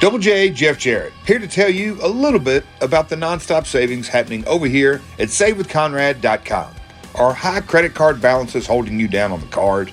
Double J, Jeff Jarrett, here to tell you a little bit about the nonstop savings happening over here at SaveWithConrad.com. Are high credit card balances holding you down on the card?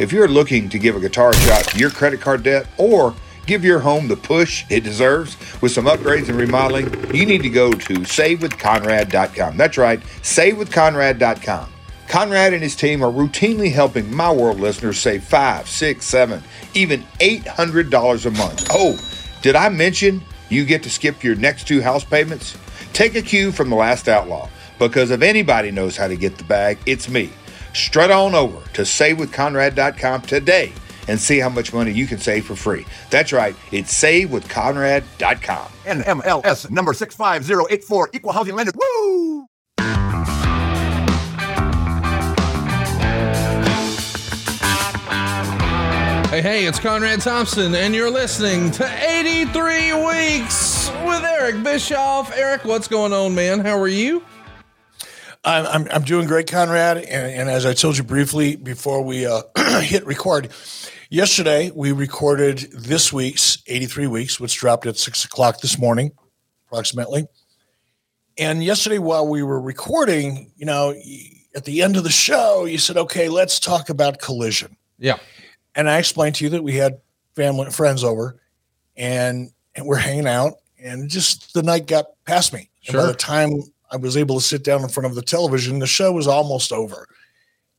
If you're looking to give a guitar shot to your credit card debt or give your home the push it deserves with some upgrades and remodeling, you need to go to SaveWithConrad.com. That's right, SaveWithConrad.com. Conrad and his team are routinely helping my world listeners save five, six, seven, even eight hundred dollars a month. Oh, did I mention you get to skip your next two house payments? Take a cue from the last outlaw, because if anybody knows how to get the bag, it's me. Strut on over to savewithconrad.com today and see how much money you can save for free. That's right, it's savewithconrad.com. NMLS number 65084, equal housing lender. Woo! Hey, hey, it's Conrad Thompson, and you're listening to 83 Weeks with Eric Bischoff. Eric, what's going on, man? How are you? I'm, I'm, I'm doing great, Conrad. And, and, as I told you briefly before we uh, hit record, yesterday we recorded this week's 83 Weeks, which dropped at six o'clock this morning, approximately. And yesterday, while we were recording, you know, at the end of the show, you said, okay, let's talk about collision. Yeah and I explained to you that we had family and friends over, and and we're hanging out, and just the night got past me. Sure. And by the time I was able to sit down in front of the television, the show was almost over,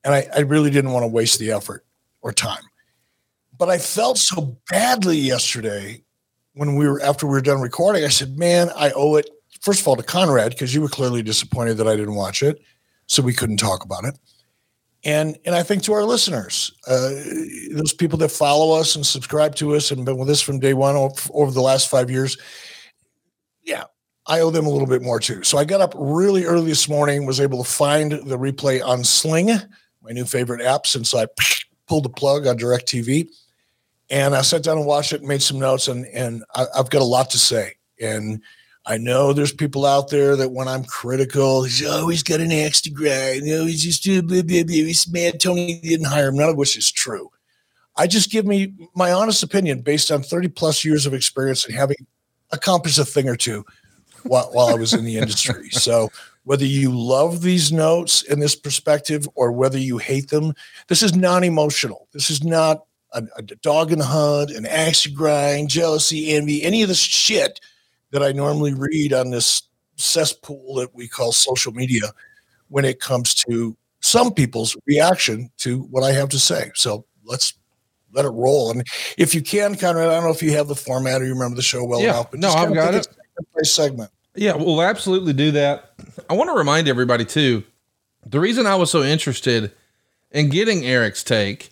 and I, I really didn't want to waste the effort or time. But I felt so badly yesterday when we were after we were done recording. I said, "Man, I owe it." First of all, to Conrad because you were clearly disappointed that I didn't watch it, so we couldn't talk about it and and I think to our listeners, uh, those people that follow us and subscribe to us and been with us from day one over, the last five years, yeah, I owe them a little bit more too. So I got up really early this morning, was able to find the replay on Sling, my new favorite app since I pulled the plug on DirecTV, and I sat down and watched it, made some notes, and and I, I've got a lot to say and I know there's people out there that when I'm critical, he's always got an axe to grind. You know, he's just blah, blah, blah, he's mad Tony didn't hire him, none of which is true. I just give me my honest opinion based on 30 plus years of experience and having accomplished a thing or two while, while I was in the industry. So whether you love these notes and this perspective or whether you hate them, this is non-emotional. This is not a, a dog in the hunt, an axe to grind, jealousy, envy, any of this shit – that I normally read on this cesspool that we call social media when it comes to some people's reaction to what I have to say. So let's let it roll. And if you can, Conrad, I don't know if you have the format or you remember the show well yeah, enough, but no, I've got it. segment. Yeah, we'll absolutely do that. I want to remind everybody too. The reason I was so interested in getting Eric's take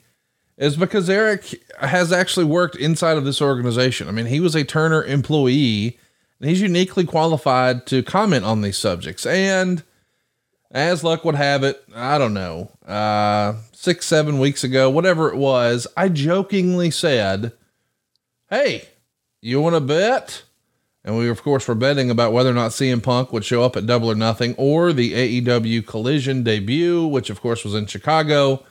is because Eric has actually worked inside of this organization. I mean, he was a Turner employee he's uniquely qualified to comment on these subjects. And as luck would have it, I don't know, uh, six, seven weeks ago, whatever it was, I jokingly said, Hey, you want to bet? And we, of course, were betting about whether or not CM Punk would show up at Double or Nothing or the AEW Collision debut, which, of course, was in Chicago.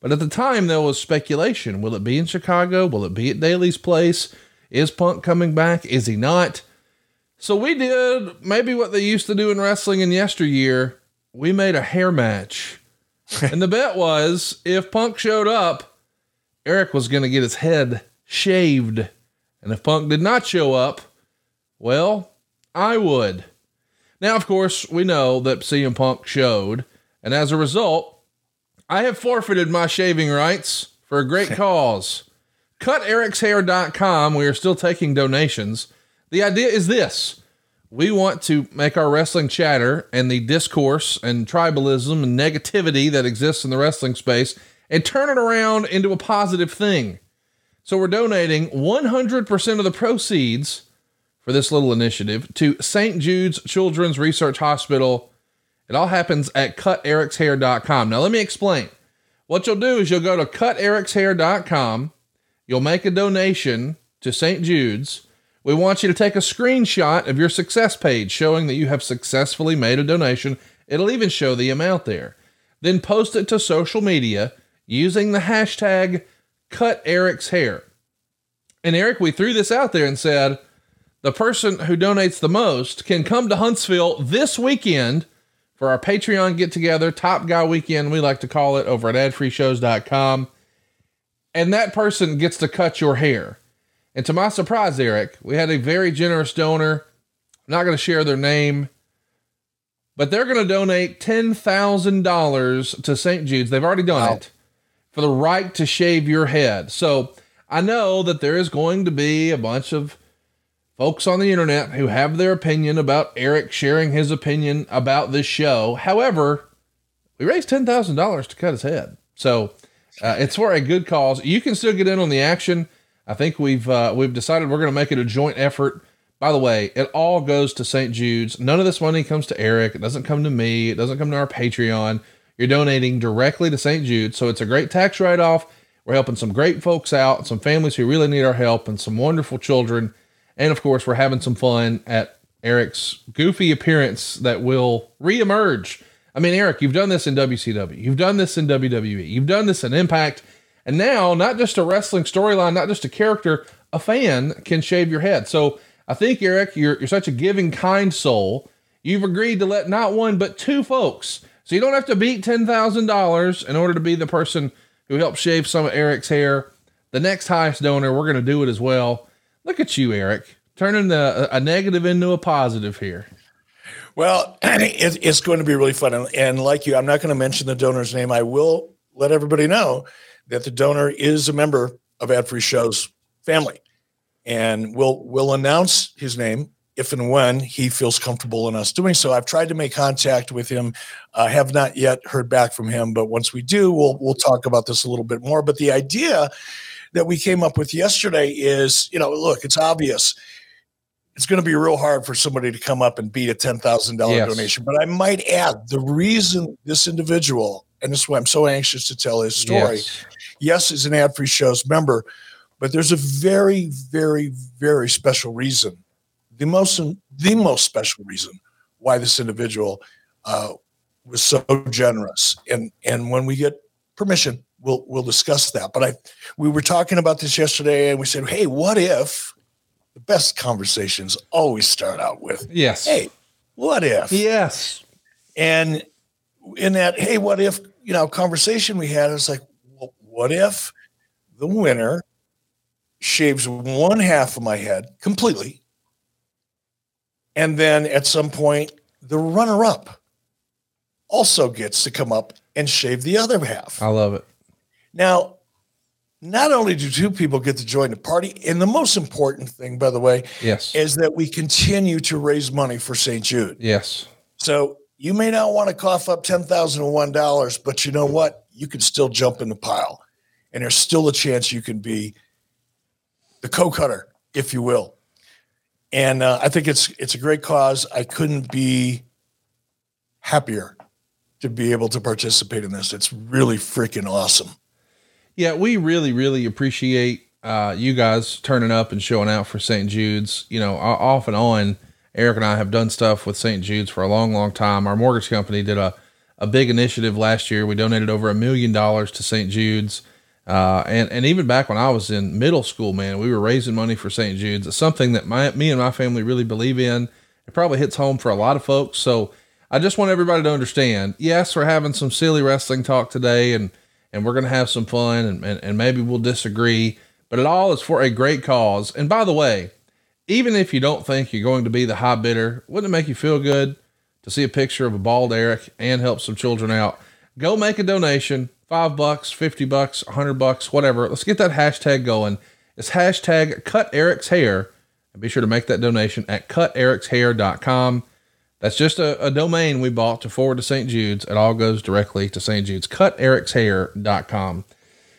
But at the time, there was speculation. Will it be in Chicago? Will it be at Daily's Place? Is Punk coming back? Is he not? So we did maybe what they used to do in wrestling in yesteryear. We made a hair match. and the bet was if Punk showed up Eric was going to get his head shaved. And if Punk did not show up, well, I would. Now, of course, we know that CM Punk showed. And as a result, I have forfeited my shaving rights for a great cause. CutEric'sHair.com. We are still taking donations. The idea is this we want to make our wrestling chatter and the discourse and tribalism and negativity that exists in the wrestling space and turn it around into a positive thing. So we're donating 100% of the proceeds for this little initiative to St. Jude's Children's Research Hospital. It all happens at cutericshair.com. Now, let me explain. What you'll do is you'll go to cutericshair.com, you'll make a donation to St. Jude's we want you to take a screenshot of your success page showing that you have successfully made a donation. It'll even show the amount there. Then post it to social media using the hashtag cut Eric's hair. And Eric, we threw this out there and said the person who donates the most can come to Huntsville this weekend for our Patreon get together, Top Guy Weekend, we like to call it over at adfreeshows.com. And that person gets to cut your hair. And to my surprise, Eric, we had a very generous donor. I'm not going to share their name, but they're going to donate $10,000 to St. Jude's. They've already done wow. it for the right to shave your head. So I know that there is going to be a bunch of folks on the internet who have their opinion about Eric sharing his opinion about this show. However, we raised $10,000 to cut his head. So uh, it's for a good cause. You can still get in on the action. I think we've uh, we've decided we're going to make it a joint effort. By the way, it all goes to St. Jude's. None of this money comes to Eric. It doesn't come to me. It doesn't come to our Patreon. You're donating directly to St. Jude, so it's a great tax write-off. We're helping some great folks out, some families who really need our help, and some wonderful children. And of course, we're having some fun at Eric's goofy appearance that will reemerge. I mean, Eric, you've done this in WCW, you've done this in WWE, you've done this in Impact. And now, not just a wrestling storyline, not just a character, a fan can shave your head. So I think, Eric, you're, you're such a giving, kind soul. You've agreed to let not one, but two folks. So you don't have to beat $10,000 in order to be the person who helped shave some of Eric's hair. The next highest donor, we're going to do it as well. Look at you, Eric, turning the, a negative into a positive here. Well, it's going to be really fun. And, and like you, I'm not going to mention the donor's name. I will let everybody know that the donor is a member of Ad Free Show's family, and we'll we'll announce his name if and when he feels comfortable in us doing so. I've tried to make contact with him. I uh, have not yet heard back from him, but once we do, we'll we'll talk about this a little bit more. But the idea that we came up with yesterday is, you know, look, it's obvious. It's going to be real hard for somebody to come up and beat a ten thousand yes. dollar donation. But I might add the reason this individual, and this is why I'm so anxious to tell his story, yes yes, is an ad free shows member, but there's a very, very, very special reason. The most, the most special reason why this individual uh, was so generous. And and when we get permission, we'll we'll discuss that. But I, we were talking about this yesterday, and we said, hey, what if the best conversations always start out with, yes, hey, what if, yes, and in that, hey, what if, you know, conversation we had, it's like, what if the winner shaves one half of my head completely? And then at some point, the runner up also gets to come up and shave the other half. I love it. Now, not only do two people get to join the party, and the most important thing, by the way, yes, is that we continue to raise money for St. Jude. Yes. So you may not want to cough up ten thousand and one dollars, but you know what? You can still jump in the pile and there's still a chance you can be the co-cutter, if you will. And uh, I think it's it's a great cause. I couldn't be happier to be able to participate in this. It's really freaking awesome. Yeah, we really, really appreciate uh, you guys turning up and showing out for St. Jude's. You know, off and on, Eric and I have done stuff with St. Jude's for a long, long time. Our mortgage company did a, a big initiative last year. We donated over a million dollars to St. Jude's. Uh, and, and even back when I was in middle school, man, we were raising money for St. Jude's. It's something that my, me and my family really believe in. It probably hits home for a lot of folks. So I just want everybody to understand, yes, we're having some silly wrestling talk today and, and we're going to have some fun and, and, and maybe we'll disagree, but it all is for a great cause. And by the way, even if you don't think you're going to be the high bidder, wouldn't it make you feel good to see a picture of a bald Eric and help some children out? Go make a donation, five bucks, 50 bucks, 100 bucks, whatever. Let's get that hashtag going. It's hashtag cut Eric's hair. And be sure to make that donation at cutericshair.com. That's just a, a domain we bought to forward to St. Jude's. It all goes directly to St. Jude's. Cutericshair.com.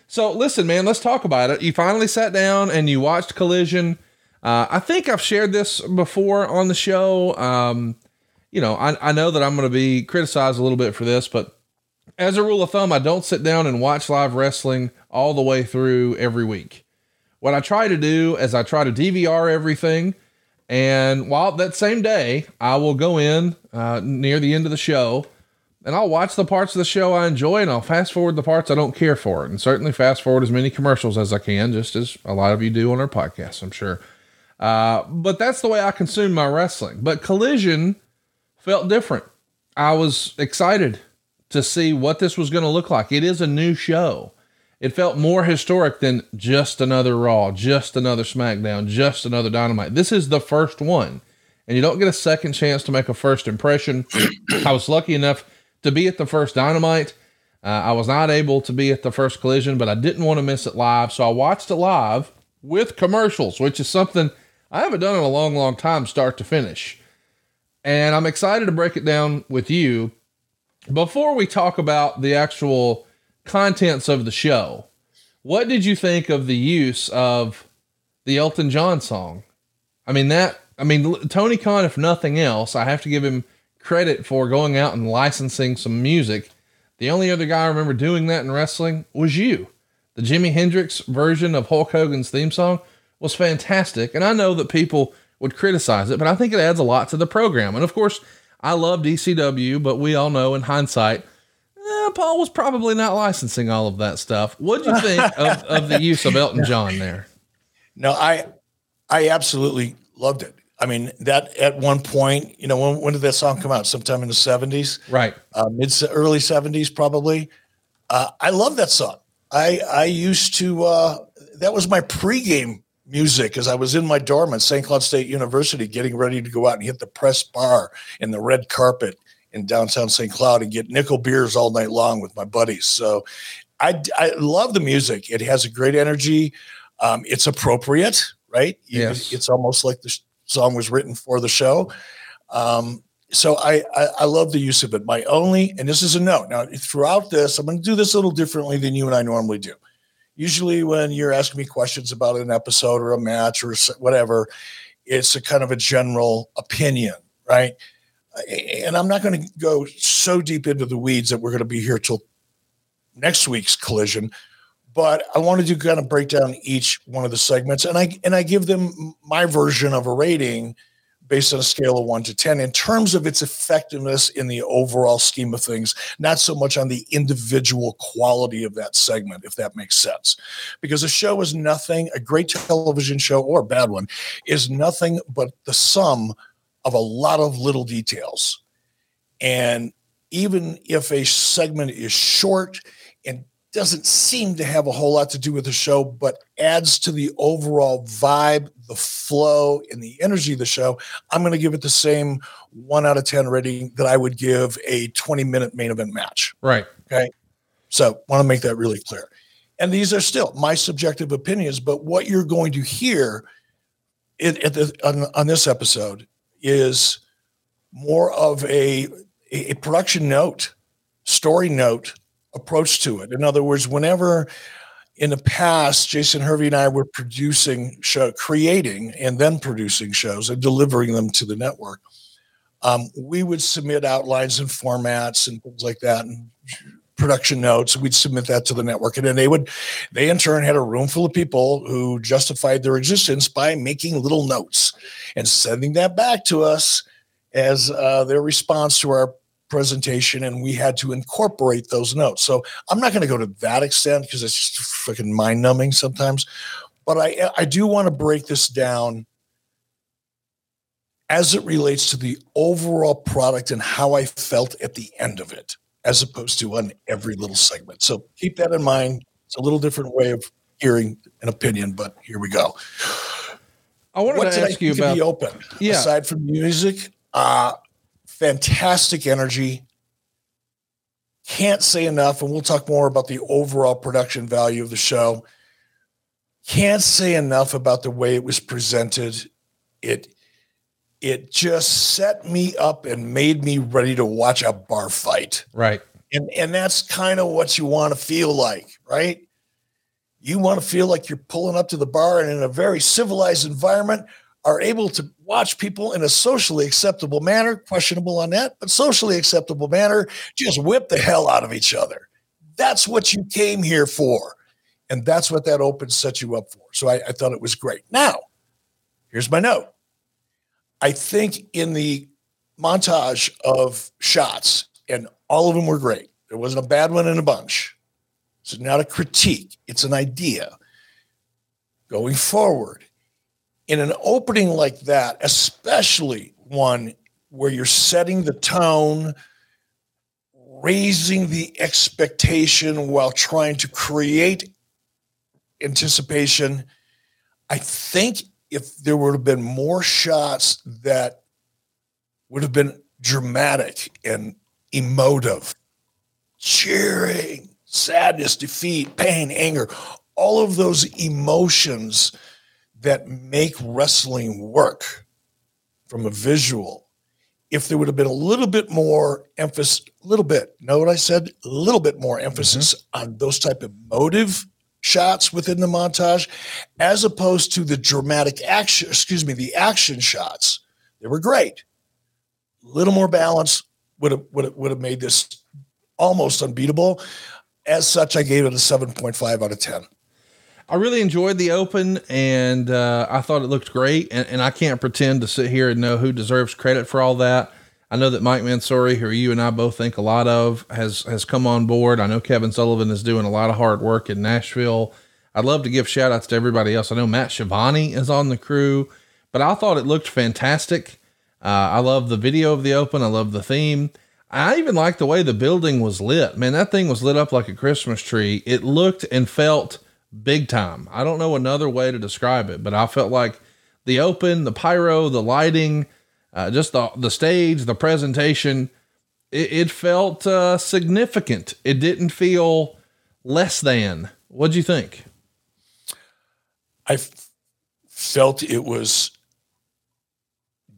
So listen, man, let's talk about it. You finally sat down and you watched Collision. Uh, I think I've shared this before on the show. Um, you know, I, I know that I'm going to be criticized a little bit for this, but as a rule of thumb, I don't sit down and watch live wrestling all the way through every week. What I try to do is I try to DVR everything. And while that same day, I will go in uh, near the end of the show and I'll watch the parts of the show I enjoy and I'll fast forward the parts I don't care for. And certainly fast forward as many commercials as I can, just as a lot of you do on our podcast, I'm sure. Uh, but that's the way I consume my wrestling. But Collision felt different. I was excited to see what this was going to look like. It is a new show. It felt more historic than just another Raw, just another SmackDown, just another Dynamite. This is the first one, and you don't get a second chance to make a first impression. I was lucky enough to be at the first Dynamite. Uh, I was not able to be at the first Collision, but I didn't want to miss it live, so I watched it live with commercials, which is something I haven't done in a long, long time, start to finish. And I'm excited to break it down with you. Before we talk about the actual contents of the show, what did you think of the use of the Elton John song? I mean, that, I mean, Tony Khan, if nothing else, I have to give him credit for going out and licensing some music. The only other guy I remember doing that in wrestling was you. The Jimi Hendrix version of Hulk Hogan's theme song was fantastic. And I know that people would criticize it, but I think it adds a lot to the program. And of course, I love DCW, but we all know in hindsight, eh, Paul was probably not licensing all of that stuff. What do you think of, of the use of Elton John there? No, I I absolutely loved it. I mean, that at one point, you know, when, when did that song come out? Sometime in the 70s, right? Uh, mid early 70s, probably. Uh, I love that song. I I used to. Uh, that was my pregame music as I was in my dorm at St. Cloud State University, getting ready to go out and hit the press bar in the red carpet in downtown St. Cloud and get nickel beers all night long with my buddies. So I, I love the music. It has a great energy. Um, it's appropriate, right? Yes. It's almost like the song was written for the show. Um, so I, I, I love the use of it. My only, and this is a note. Now throughout this, I'm going to do this a little differently than you and I normally do usually when you're asking me questions about an episode or a match or whatever, it's a kind of a general opinion, right? And I'm not going to go so deep into the weeds that we're going to be here till next week's collision, but I wanted to kind of break down each one of the segments and I and I give them my version of a rating based on a scale of one to 10 in terms of its effectiveness in the overall scheme of things, not so much on the individual quality of that segment, if that makes sense. Because a show is nothing, a great television show or a bad one is nothing but the sum of a lot of little details. And even if a segment is short doesn't seem to have a whole lot to do with the show, but adds to the overall vibe, the flow, and the energy of the show. I'm going to give it the same one out of 10 rating that I would give a 20 minute main event match. Right. Okay. So, want to make that really clear. And these are still my subjective opinions, but what you're going to hear in, the, on, on this episode is more of a, a production note, story note approach to it. In other words, whenever in the past, Jason Hervey and I were producing show, creating and then producing shows and delivering them to the network. Um, we would submit outlines and formats and things like that, and production notes. We'd submit that to the network, and then they would, they in turn had a room full of people who justified their existence by making little notes and sending that back to us as uh, their response to our presentation and we had to incorporate those notes. So I'm not going to go to that extent because it's just freaking mind numbing sometimes. But I, I do want to break this down as it relates to the overall product and how I felt at the end of it. as opposed to on every little segment. So keep that in mind. It's a little different way of hearing an opinion, but here we go. I wanted what to ask I you about the open. Yeah. Aside from music, uh, fantastic energy. Can't say enough, and we'll talk more about the overall production value of the show. Can't say enough about the way it was presented. It it just set me up and made me ready to watch a bar fight. right. And and that's kind of what you want to feel like, right? You want to feel like you're pulling up to the bar and in a very civilized environment are able to watch people in a socially acceptable manner, questionable on that, but socially acceptable manner, just whip the hell out of each other. That's what you came here for. And that's what that open set you up for. So I, I thought it was great. Now, here's my note. I think in the montage of shots, and all of them were great. There wasn't a bad one in a bunch. It's not a critique, it's an idea. Going forward, in an opening like that, especially one where you're setting the tone, raising the expectation while trying to create anticipation, I think if there would have been more shots that would have been dramatic and emotive, cheering, sadness, defeat, pain, anger, all of those emotions that make wrestling work from a visual. If there would have been a little bit more emphasis, a little bit, know what I said? A little bit more emphasis mm-hmm. on those type of motive shots within the montage, as opposed to the dramatic action, excuse me, the action shots. They were great. A little more balance would have would have, would have made this almost unbeatable. As such, I gave it a 7.5 out of 10. I really enjoyed the open and uh, I thought it looked great. And, and I can't pretend to sit here and know who deserves credit for all that. I know that Mike Mansury, who you and I both think a lot of, has has come on board. I know Kevin Sullivan is doing a lot of hard work in Nashville. I'd love to give shout outs to everybody else. I know Matt Shivani is on the crew, but I thought it looked fantastic. Uh, I love the video of the open. I love the theme. I even like the way the building was lit. Man, that thing was lit up like a Christmas tree. It looked and felt big time. I don't know another way to describe it, but I felt like the open, the pyro, the lighting, uh, just the the stage, the presentation, it, it felt uh, significant. It didn't feel less than. What'd you think? I f- felt it was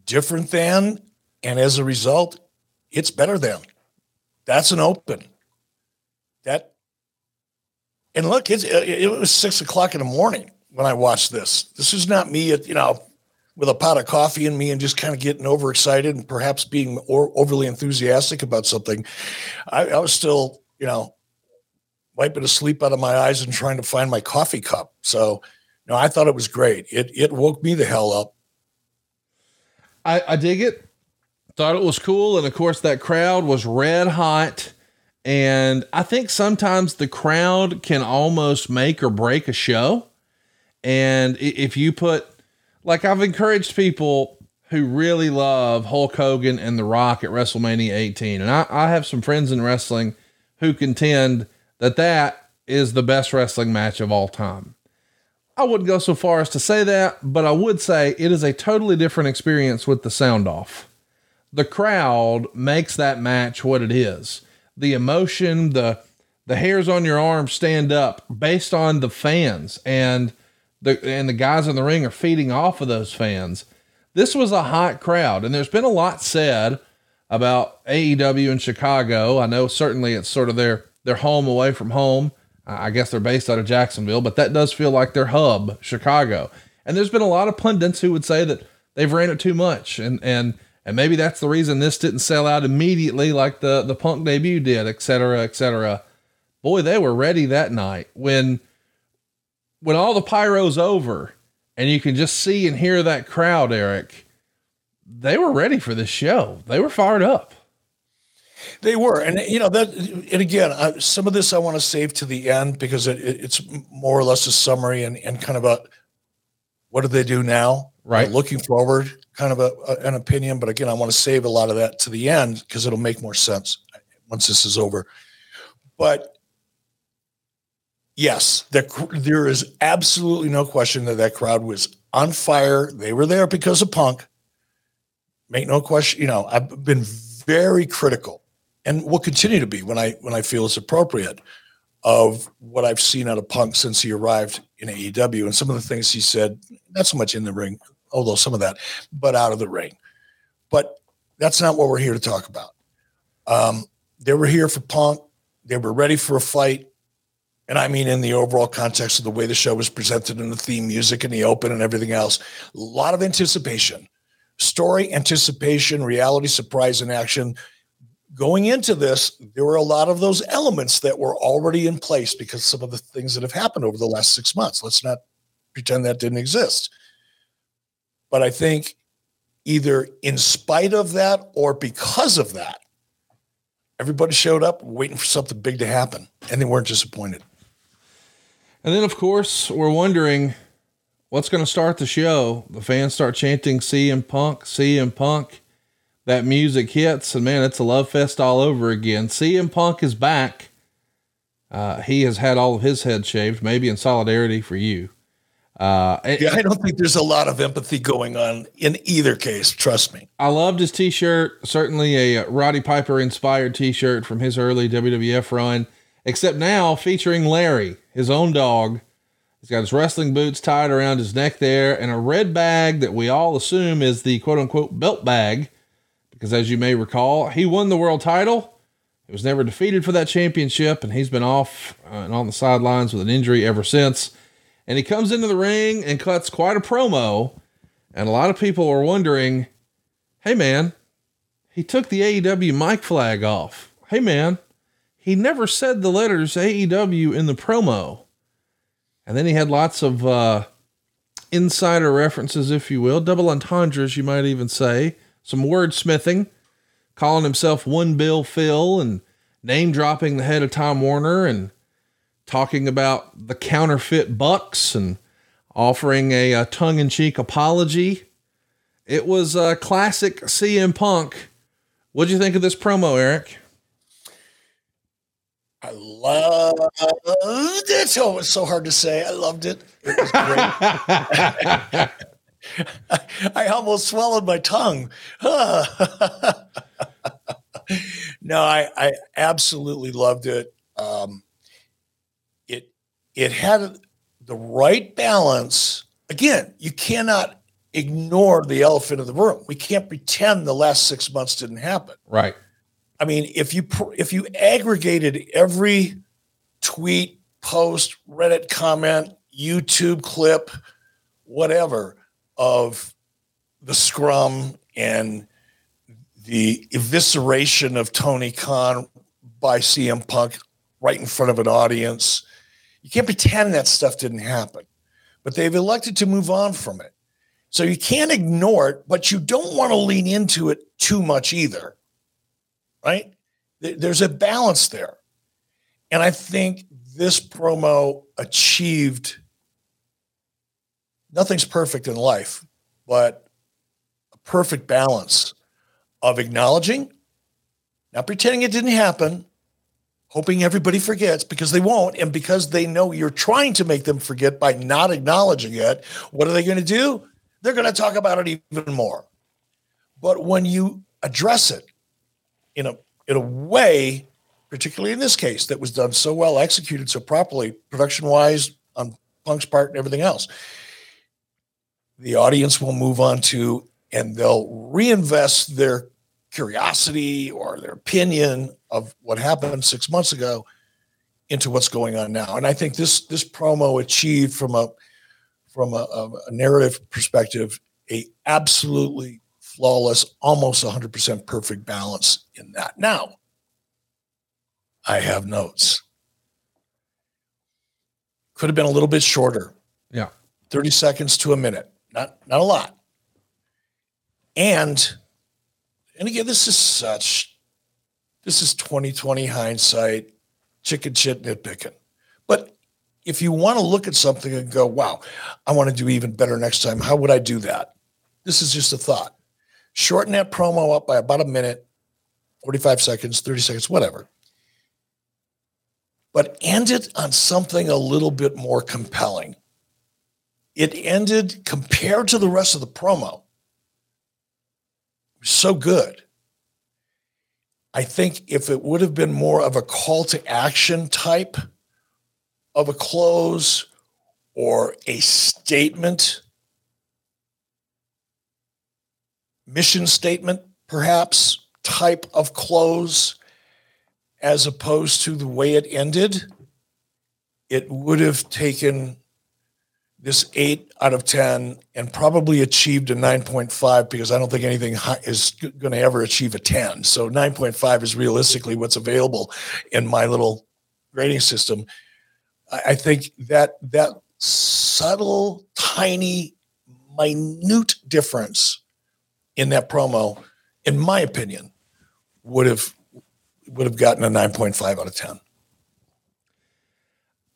different than, and as a result, it's better than. That's an open. That, and look, it, uh, it was six o'clock in the morning when I watched this. This is not me, at, you know, with a pot of coffee in me and just kind of getting overexcited and perhaps being or, overly enthusiastic about something. I, I was still, you know, wiping the sleep out of my eyes and trying to find my coffee cup. So, no, I thought it was great. It it woke me the hell up. I, I dig it. Thought it was cool. And of course, that crowd was red hot. And I think sometimes the crowd can almost make or break a show. And if you put, like, I've encouraged people who really love Hulk Hogan and The Rock at WrestleMania 18. And I, I have some friends in wrestling who contend that that is the best wrestling match of all time. I wouldn't go so far as to say that, but I would say it is a totally different experience with the sound off. The crowd makes that match what it is. The emotion, the the hairs on your arm stand up based on the fans and the and the guys in the ring are feeding off of those fans. This was a hot crowd and there's been a lot said about AEW in Chicago. I know certainly it's sort of their their home away from home. I guess they're based out of Jacksonville, but that does feel like their hub, Chicago. And there's been a lot of pundits who would say that they've ran it too much, and and and maybe that's the reason this didn't sell out immediately like the the Punk debut did, et cetera, et cetera. Boy, they were ready that night when when all the pyro's over, and you can just see and hear that crowd, Eric. They were ready for this show. They were fired up. They were, and you know that. And again, I, some of this I want to save to the end because it, it, it's more or less a summary and, and kind of a what do they do now? Right. Uh, looking forward, kind of a, a- an opinion. But again, I want to save a lot of that to the end because it'll make more sense. once this is over. But yes, there, there is absolutely no question that that crowd was on fire. They were there because of Punk. Make no question. You know, I've been very critical, and will continue to be when I when I feel it's appropriate of what I've seen out of Punk since he arrived in AEW, and some of the things he said, not so much in the ring, although some of that, but out of the ring. But that's not what we're here to talk about. Um, they were here for Punk. They were ready for a fight. And I mean, in the overall context of the way the show was presented and the theme music and the open and everything else, a lot of anticipation, story, anticipation, reality, surprise, and action. Going into this, there were a lot of those elements that were already in place because some of the things that have happened over the last six months. Let's not pretend that didn't exist. But I think either in spite of that or because of that, everybody showed up waiting for something big to happen and they weren't disappointed. And then, of course, we're wondering what's going to start the show. The fans start chanting CM Punk, CM Punk. That music hits, and man, it's a love fest all over again. CM Punk is back. Uh, he has had all of his head shaved, maybe in solidarity for you. Uh, yeah, I don't think there's a lot of empathy going on in either case. Trust me. I loved his T-shirt. Certainly a Roddy Piper inspired T-shirt from his early WWF run. Except now featuring Larry, his own dog. He's got his wrestling boots tied around his neck there, and a red bag that we all assume is the quote unquote belt bag, because as you may recall, he won the world title. He was never defeated for that championship, and he's been off uh, and on the sidelines with an injury ever since and he comes into the ring and cuts quite a promo. And a lot of people are wondering, hey man, he took the AEW mic flag off. Hey man, he never said the letters AEW in the promo. And then he had lots of uh, insider references, if you will, double entendres, you might even say, some wordsmithing, calling himself One Bill Phil and name dropping the head of Time Warner and talking about the counterfeit bucks and offering a, a tongue in cheek apology. It was a classic CM Punk. What'd you think of this promo, Eric? I loved it. Oh, it was so hard to say. I loved it. It was great. I almost swallowed my tongue. no, I, I absolutely loved it. Um, it had the right balance. Again, you cannot ignore the elephant in the room. We can't pretend the last six months didn't happen. Right. I mean, if you if you aggregated every tweet, post, Reddit comment, YouTube clip, whatever of the scrum and the evisceration of Tony Khan by CM Punk right in front of an audience, you can't pretend that stuff didn't happen, but they've elected to move on from it. So you can't ignore it, but you don't want to lean into it too much either. Right? There's a balance there. And I think this promo achieved nothing's perfect in life, but a perfect balance of acknowledging, not pretending it didn't happen, hoping everybody forgets because they won't. And because they know you're trying to make them forget by not acknowledging it, what are they going to do? They're going to talk about it even more. But when you address it in a in a way, particularly in this case, that was done so well, executed so properly, production wise, on Punk's part and everything else, the audience will move on to and they'll reinvest their curiosity or their opinion of what happened six months ago into what's going on now. And I think this this promo achieved from a from a, a narrative perspective a absolutely flawless, almost 100% perfect balance in that. Now, I have notes. Could have been a little bit shorter. Yeah. 30 seconds to a minute. Not not a lot. And and again, this is such, this is 2020 hindsight, chicken shit nitpicking. But if you want to look at something and go, wow, I want to do even better next time, how would I do that? This is just a thought. Shorten that promo up by about a minute 45 seconds, 30 seconds, whatever. But end it on something a little bit more compelling. It ended compared to the rest of the promo. So good. I think if it would have been more of a call to action type of a close or a statement, mission statement, perhaps type of close, as opposed to the way it ended, it would have taken this eight out of 10 and probably achieved a 9.5 because I don't think anything is going to ever achieve a 10. So 9.5 is realistically what's available in my little grading system. I think that that subtle, tiny, minute difference in that promo, in my opinion, would have would have gotten a 9.5 out of 10.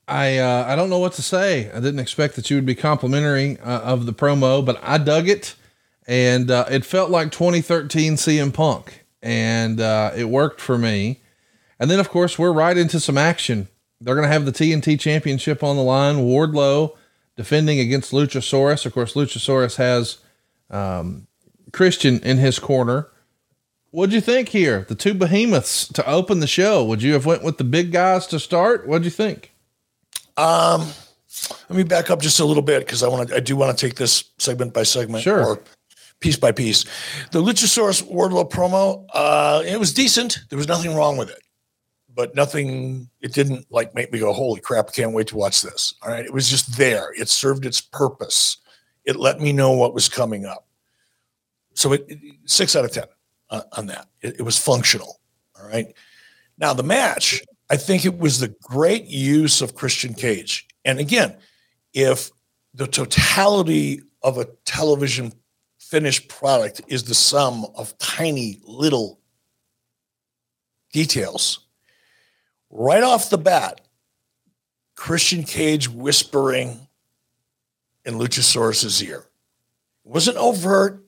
I uh, I don't know what to say. I didn't expect that you would be complimentary uh, of the promo, but I dug it, and uh, it felt like 2013 CM Punk, and uh, it worked for me. And then, of course, we're right into some action. They're going to have the TNT Championship on the line. Wardlow defending against Luchasaurus. Of course, Luchasaurus has um, Christian in his corner. What'd you think here? The two behemoths to open the show. Would you have went with the big guys to start? What'd you think? Um, let me back up just a little bit because I want to. I do want to take this segment by segment, sure. or piece by piece. The Luchasaurus Wardlow promo, uh, it was decent. There was nothing wrong with it, but nothing. It didn't like make me go, "Holy crap! I can't wait to watch this." All right, it was just there. It served its purpose. It let me know what was coming up. So it, it six out of ten uh, on that. It, it was functional. All right. Now the match I think it was the great use of Christian Cage. And again, if the totality of a television finished product is the sum of tiny little details, right off the bat, Christian Cage whispering in Luchasaurus's ear. It wasn't overt.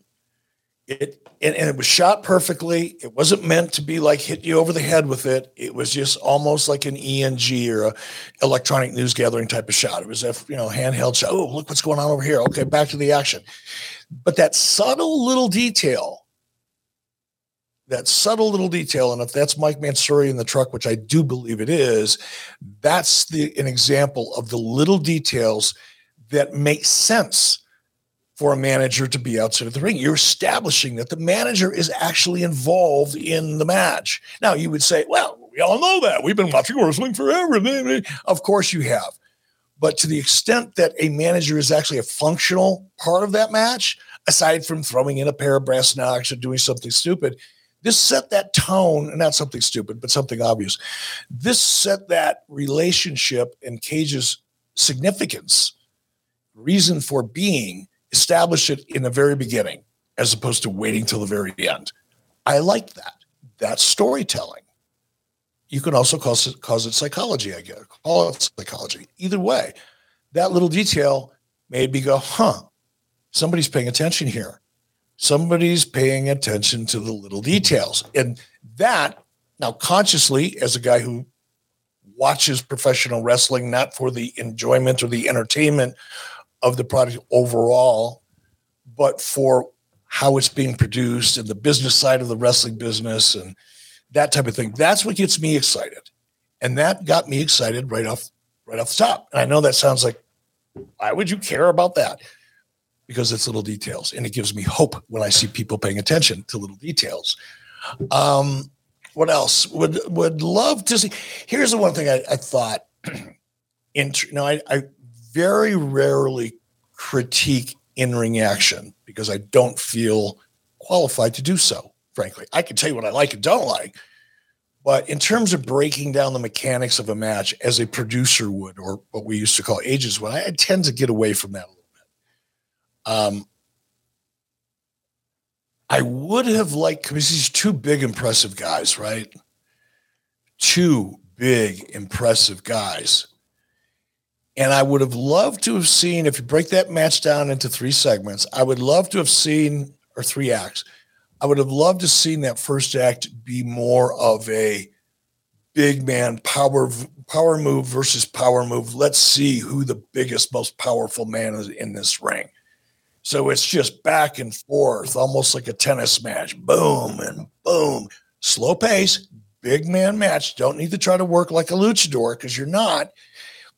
It and, and, it was shot perfectly. It wasn't meant to be like hit you over the head with it. It was just almost like an ENG or a electronic news gathering type of shot. It was a you know handheld shot. Oh, look what's going on over here. Okay, back to the action. But that subtle little detail, that subtle little detail, and if that's Mike Mansury in the truck, which I do believe it is, that's the an example of the little details that make sense for a manager to be outside of the ring. You're establishing that the manager is actually involved in the match. Now, you would say, well, we all know that. We've been watching wrestling forever. Of course, you have. But to the extent that a manager is actually a functional part of that match, aside from throwing in a pair of brass knucks or doing something stupid, this set that tone, not something stupid, but something obvious. This set that relationship and Cage's significance, reason for being establish it in the very beginning as opposed to waiting till the very end. I like that. That's storytelling. You can also call it, cause it psychology, I guess. Call it psychology. Either way, that little detail made me go, huh, somebody's paying attention here. Somebody's paying attention to the little details. And that, now consciously, as a guy who watches professional wrestling, not for the enjoyment or the entertainment of the product overall, but for how it's being produced and the business side of the wrestling business and that type of thing. That's what gets me excited. And that got me excited right off right off the top. And I know that sounds like why would you care about that? Because it's little details and it gives me hope when I see people paying attention to little details. Um, what else would would love to see? Here's the one thing I, I thought. In, you I, I very rarely critique in ring action because I don't feel qualified to do so, frankly. I can tell you what I like and don't like. But in terms of breaking down the mechanics of a match as a producer would, or what we used to call agents would, I tend to get away from that a little bit. Um, I would have liked because these two big, impressive guys, right? Two big, impressive guys. And I would have loved to have seen, if you break that match down into three segments, I would love to have seen, or three acts, I would have loved to have seen that first act be more of a big man power power move versus power move. Let's see who the biggest, most powerful man is in this ring. So it's just back and forth, almost like a tennis match. Boom and boom. Slow pace, big man match. Don't need to try to work like a luchador because you're not.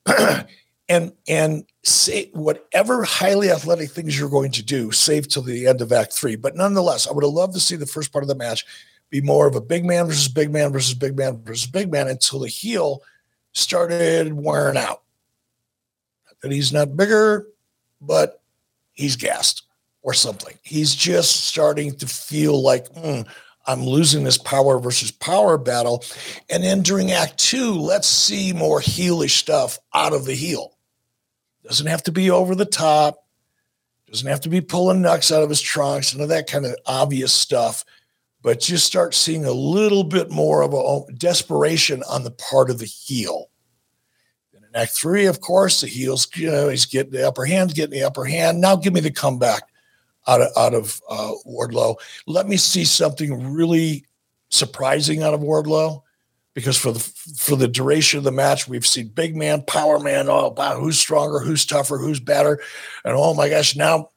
and and say whatever highly athletic things you're going to do, save till the end of Act Three. But nonetheless, I would have loved to see the first part of the match be more of a big man versus big man versus big man versus big man until the heel started wearing out. That he's not bigger, but he's gassed or something. He's just starting to feel like mm, I'm losing this power versus power battle. And then during Act Two, let's see more heelish stuff out of the heel. Doesn't have to be over the top. Doesn't have to be pulling nuts out of his trunks, none of that kind of obvious stuff. But just start seeing a little bit more of a desperation on the part of the heel. Then in Act Three, of course, the heel's you know he's getting the upper hand, getting the upper hand. Now give me the comeback out of out of uh, Wardlow. Let me see something really surprising out of Wardlow because for the for the duration of the match, we've seen big man, power man. Oh, wow, who's stronger, who's tougher, who's better, and oh my gosh, now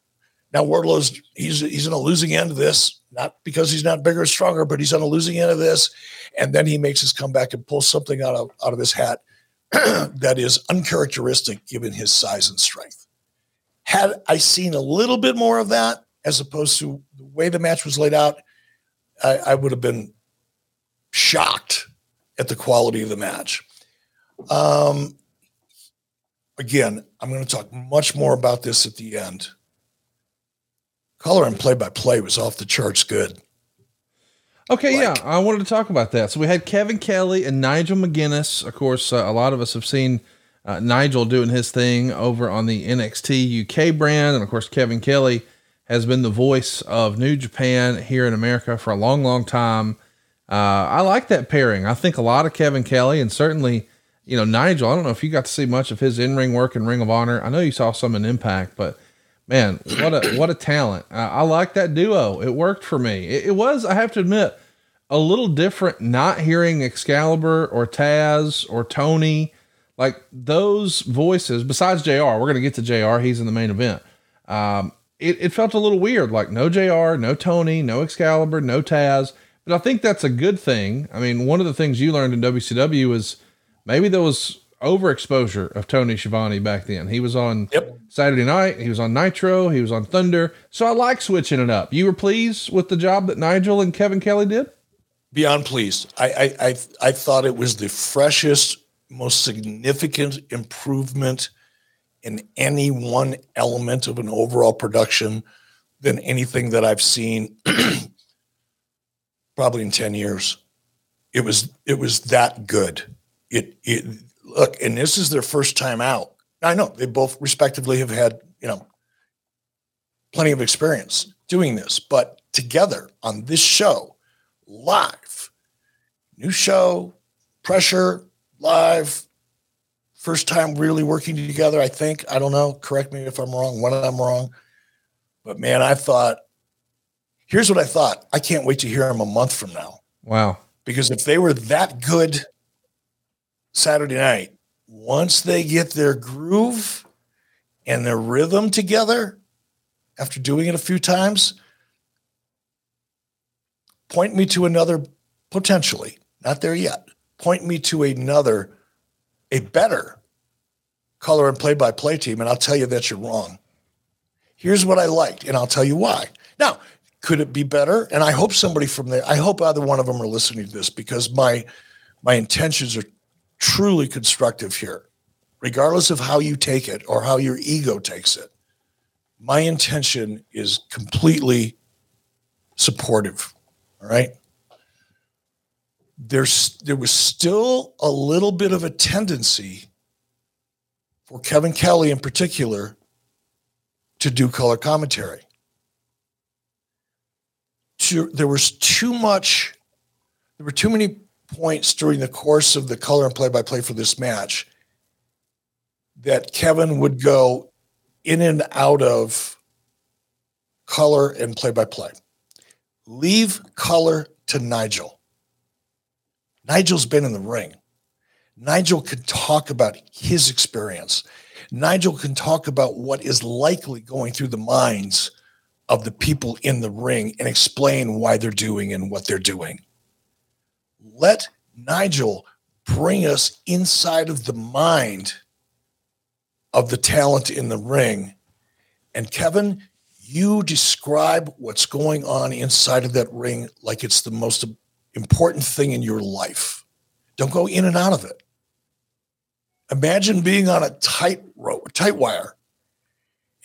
now Wardlow's he's he's in a losing end of this, not because he's not bigger or stronger, but he's on a losing end of this, and then he makes his comeback and pulls something out of out of his hat that is uncharacteristic given his size and strength. Had I seen a little bit more of that, as opposed to the way the match was laid out, I, I would have been shocked at the quality of the match. Um, again, I'm going to talk much more about this at the end. Color and play by play was off the charts good. Okay, like, yeah, I wanted to talk about that. So we had Kevin Kelly and Nigel McGuinness. Of course, uh, a lot of us have seen uh, Nigel doing his thing over on the NXT UK brand, and of course, Kevin Kelly has been the voice of New Japan here in America for a long, long time. Uh, I like that pairing. I think a lot of Kevin Kelly and certainly, you know, Nigel. I don't know if you got to see much of his in ring work in Ring of Honor. I know you saw some in Impact, but man, what a what a talent! I, I like that duo. It worked for me. It, it, was, I have to admit, a little different not hearing Excalibur or Taz or Tony, like those voices. Besides JR, we're gonna get to JR. He's in the main event. Um, it, it felt a little weird, like no JR, no Tony, no Excalibur, no Taz. But I think that's a good thing. I mean, one of the things you learned in WCW is maybe there was overexposure of Tony Schiavone back then. He was on yep. Saturday night, he was on Nitro, he was on Thunder. So I like switching it up. You were pleased with the job that Nigel and Kevin Kelly did? Beyond pleased. I I I, I thought it was the freshest, most significant improvement in any one element of an overall production than anything that I've seen probably in 10 years. It was it was that good. It it look, and this is their first time out. I know they both respectively have had, you know, plenty of experience doing this, but together on this show, live, new show, pressure, live, first time really working together, I think. I don't know. Correct me if I'm wrong, when I'm wrong. But man, I thought Here's what I thought. I can't wait to hear them a month from now. Wow. Because if they were that good Saturday night, once they get their groove and their rhythm together after doing it a few times, point me to another potentially, not there yet. Point me to another, a better color and play by play team, and I'll tell you that you're wrong. Here's what I liked, and I'll tell you why. Now, could it be better? And I hope somebody from there, I hope either one of them are listening to this because my my intentions are truly constructive here, regardless of how you take it or how your ego takes it. My intention is completely supportive. All right. There's there was still a little bit of a tendency for Kevin Kelly in particular to do color commentary there was too much, there were too many points during the course of the color and play by play for this match that Kevin would go in and out of color and play by play. leave color to Nigel. Nigel's been in the ring. Nigel can talk about his experience. Nigel can talk about what is likely going through the minds of the people in the ring and explain why they're doing and what they're doing. Let Nigel bring us inside of the mind of the talent in the ring. And Kevin, you describe what's going on inside of that ring like it's the most important thing in your life. Don't go in and out of it. Imagine being on a tight rope, tight wire.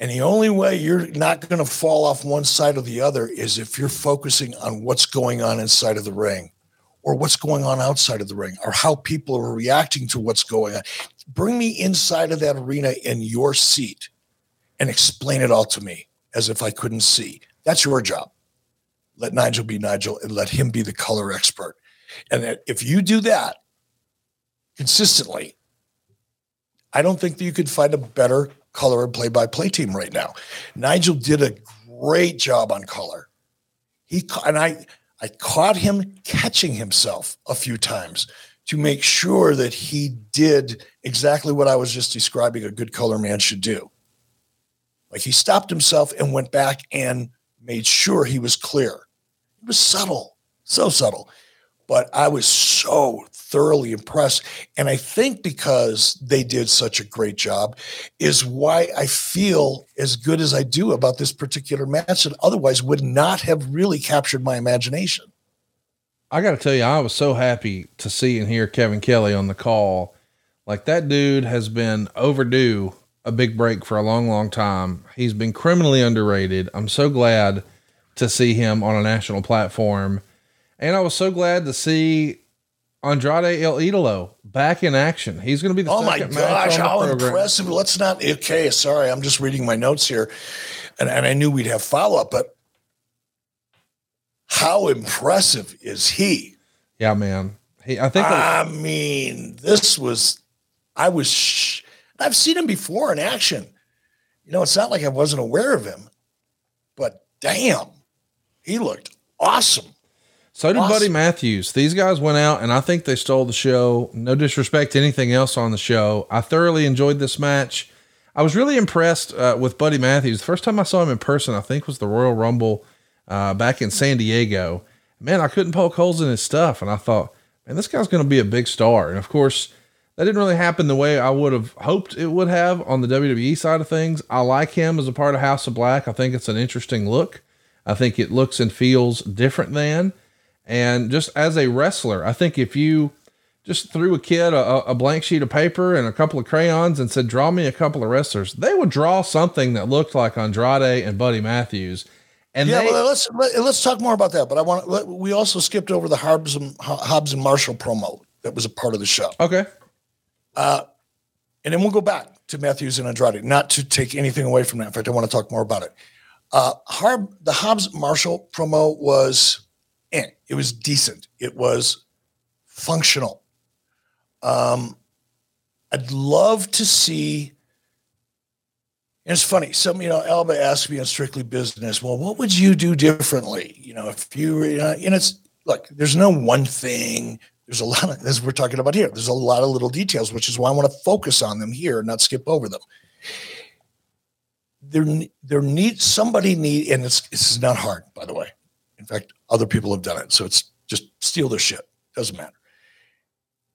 And the only way you're not going to fall off one side or the other is if you're focusing on what's going on inside of the ring or what's going on outside of the ring or how people are reacting to what's going on. Bring me inside of that arena in your seat and explain it all to me as if I couldn't see. That's your job. Let Nigel be Nigel and let him be the color expert. And if you do that consistently, I don't think that you could find a better color and play by play team right now. Nigel did a great job on color. He and I I caught him catching himself a few times to make sure that he did exactly what I was just describing a good color man should do. Like he stopped himself and went back and made sure he was clear. It was subtle, so subtle. But I was so thoroughly impressed. And I think because they did such a great job is why I feel as good as I do about this particular match that otherwise would not have really captured my imagination. I got to tell you, I was so happy to see and hear Kevin Kelly on the call. Like that dude has been overdue a big break for a long, long time. He's been criminally underrated. I'm so glad to see him on a national platform. And I was so glad to see Andrade El Idolo back in action. He's going to be the oh my gosh, how impressive! Let's not. Okay, sorry, I'm just reading my notes here, and, and I knew we'd have follow up, but how impressive is he? Yeah, man. He, I think. I was, mean, this was. I was. Sh- I've seen him before in action. You know, it's not like I wasn't aware of him, but damn, he looked awesome. So did awesome. Buddy Matthews. These guys went out and I think they stole the show. No disrespect to anything else on the show. I thoroughly enjoyed this match. I was really impressed uh, with Buddy Matthews. The first time I saw him in person, I think was the Royal Rumble uh, back in San Diego. Man, I couldn't poke holes in his stuff. And I thought, man, this guy's going to be a big star. And of course, that didn't really happen the way I would have hoped it would have on the WWE side of things. I like him as a part of House of Black. I think it's an interesting look. I think it looks and feels different than. And just as a wrestler, I think if you just threw a kid a, a, blank sheet of paper and a couple of crayons and said, draw me a couple of wrestlers, they would draw something that looked like Andrade and Buddy Matthews. And yeah, they, well, let's let, us let us talk more about that. But I want let, we also skipped over the Hobbs and Hobbs and Marshall promo that was a part of the show. Okay. Uh, and then we'll go back to Matthews and Andrade, not to take anything away from that. In fact, I want to talk more about it. Uh, Harb, the Hobbs Marshall promo was eh, it was decent. It was functional. Um, I'd love to see. And it's funny. Some, you know, Alba asked me on Strictly Business, well, what would you do differently? You know, if you were, you know, and it's look, there's no one thing. There's a lot of, as we're talking about here, there's a lot of little details, which is why I want to focus on them here and not skip over them. There, there needs somebody need, and it's, this is not hard, by the way. Fact, other people have done it. So it's just steal their shit. Doesn't matter.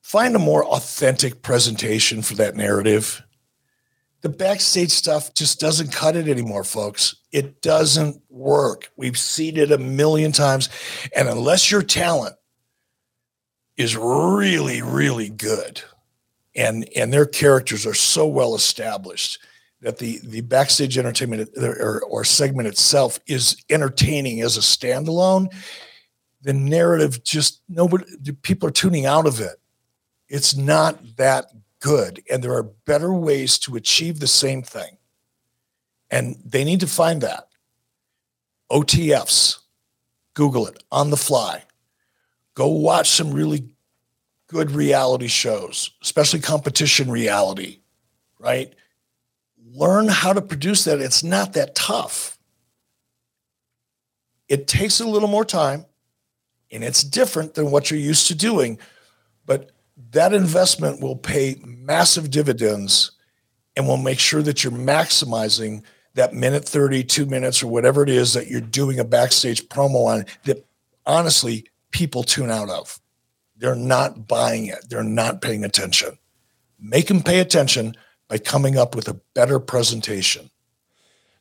Find a more authentic presentation for that narrative. The backstage stuff just doesn't cut it anymore, folks. It doesn't work. We've seen it a million times. And unless your talent is really, really good and, and their characters are so well established, that the the backstage entertainment or, or segment itself is entertaining as a standalone the narrative just nobody people are tuning out of it. It's not that good and there are better ways to achieve the same thing. And they need to find that. Otfs google it on the fly. Go watch some really good reality shows especially competition reality right learn how to produce that. It's not that tough. It takes a little more time and it's different than what you're used to doing, but that investment will pay massive dividends and will make sure that you're maximizing that minute 30, two minutes, or whatever it is that you're doing a backstage promo on that honestly people tune out of. They're not buying it, they're not paying attention. Make them pay attention by coming up with a better presentation.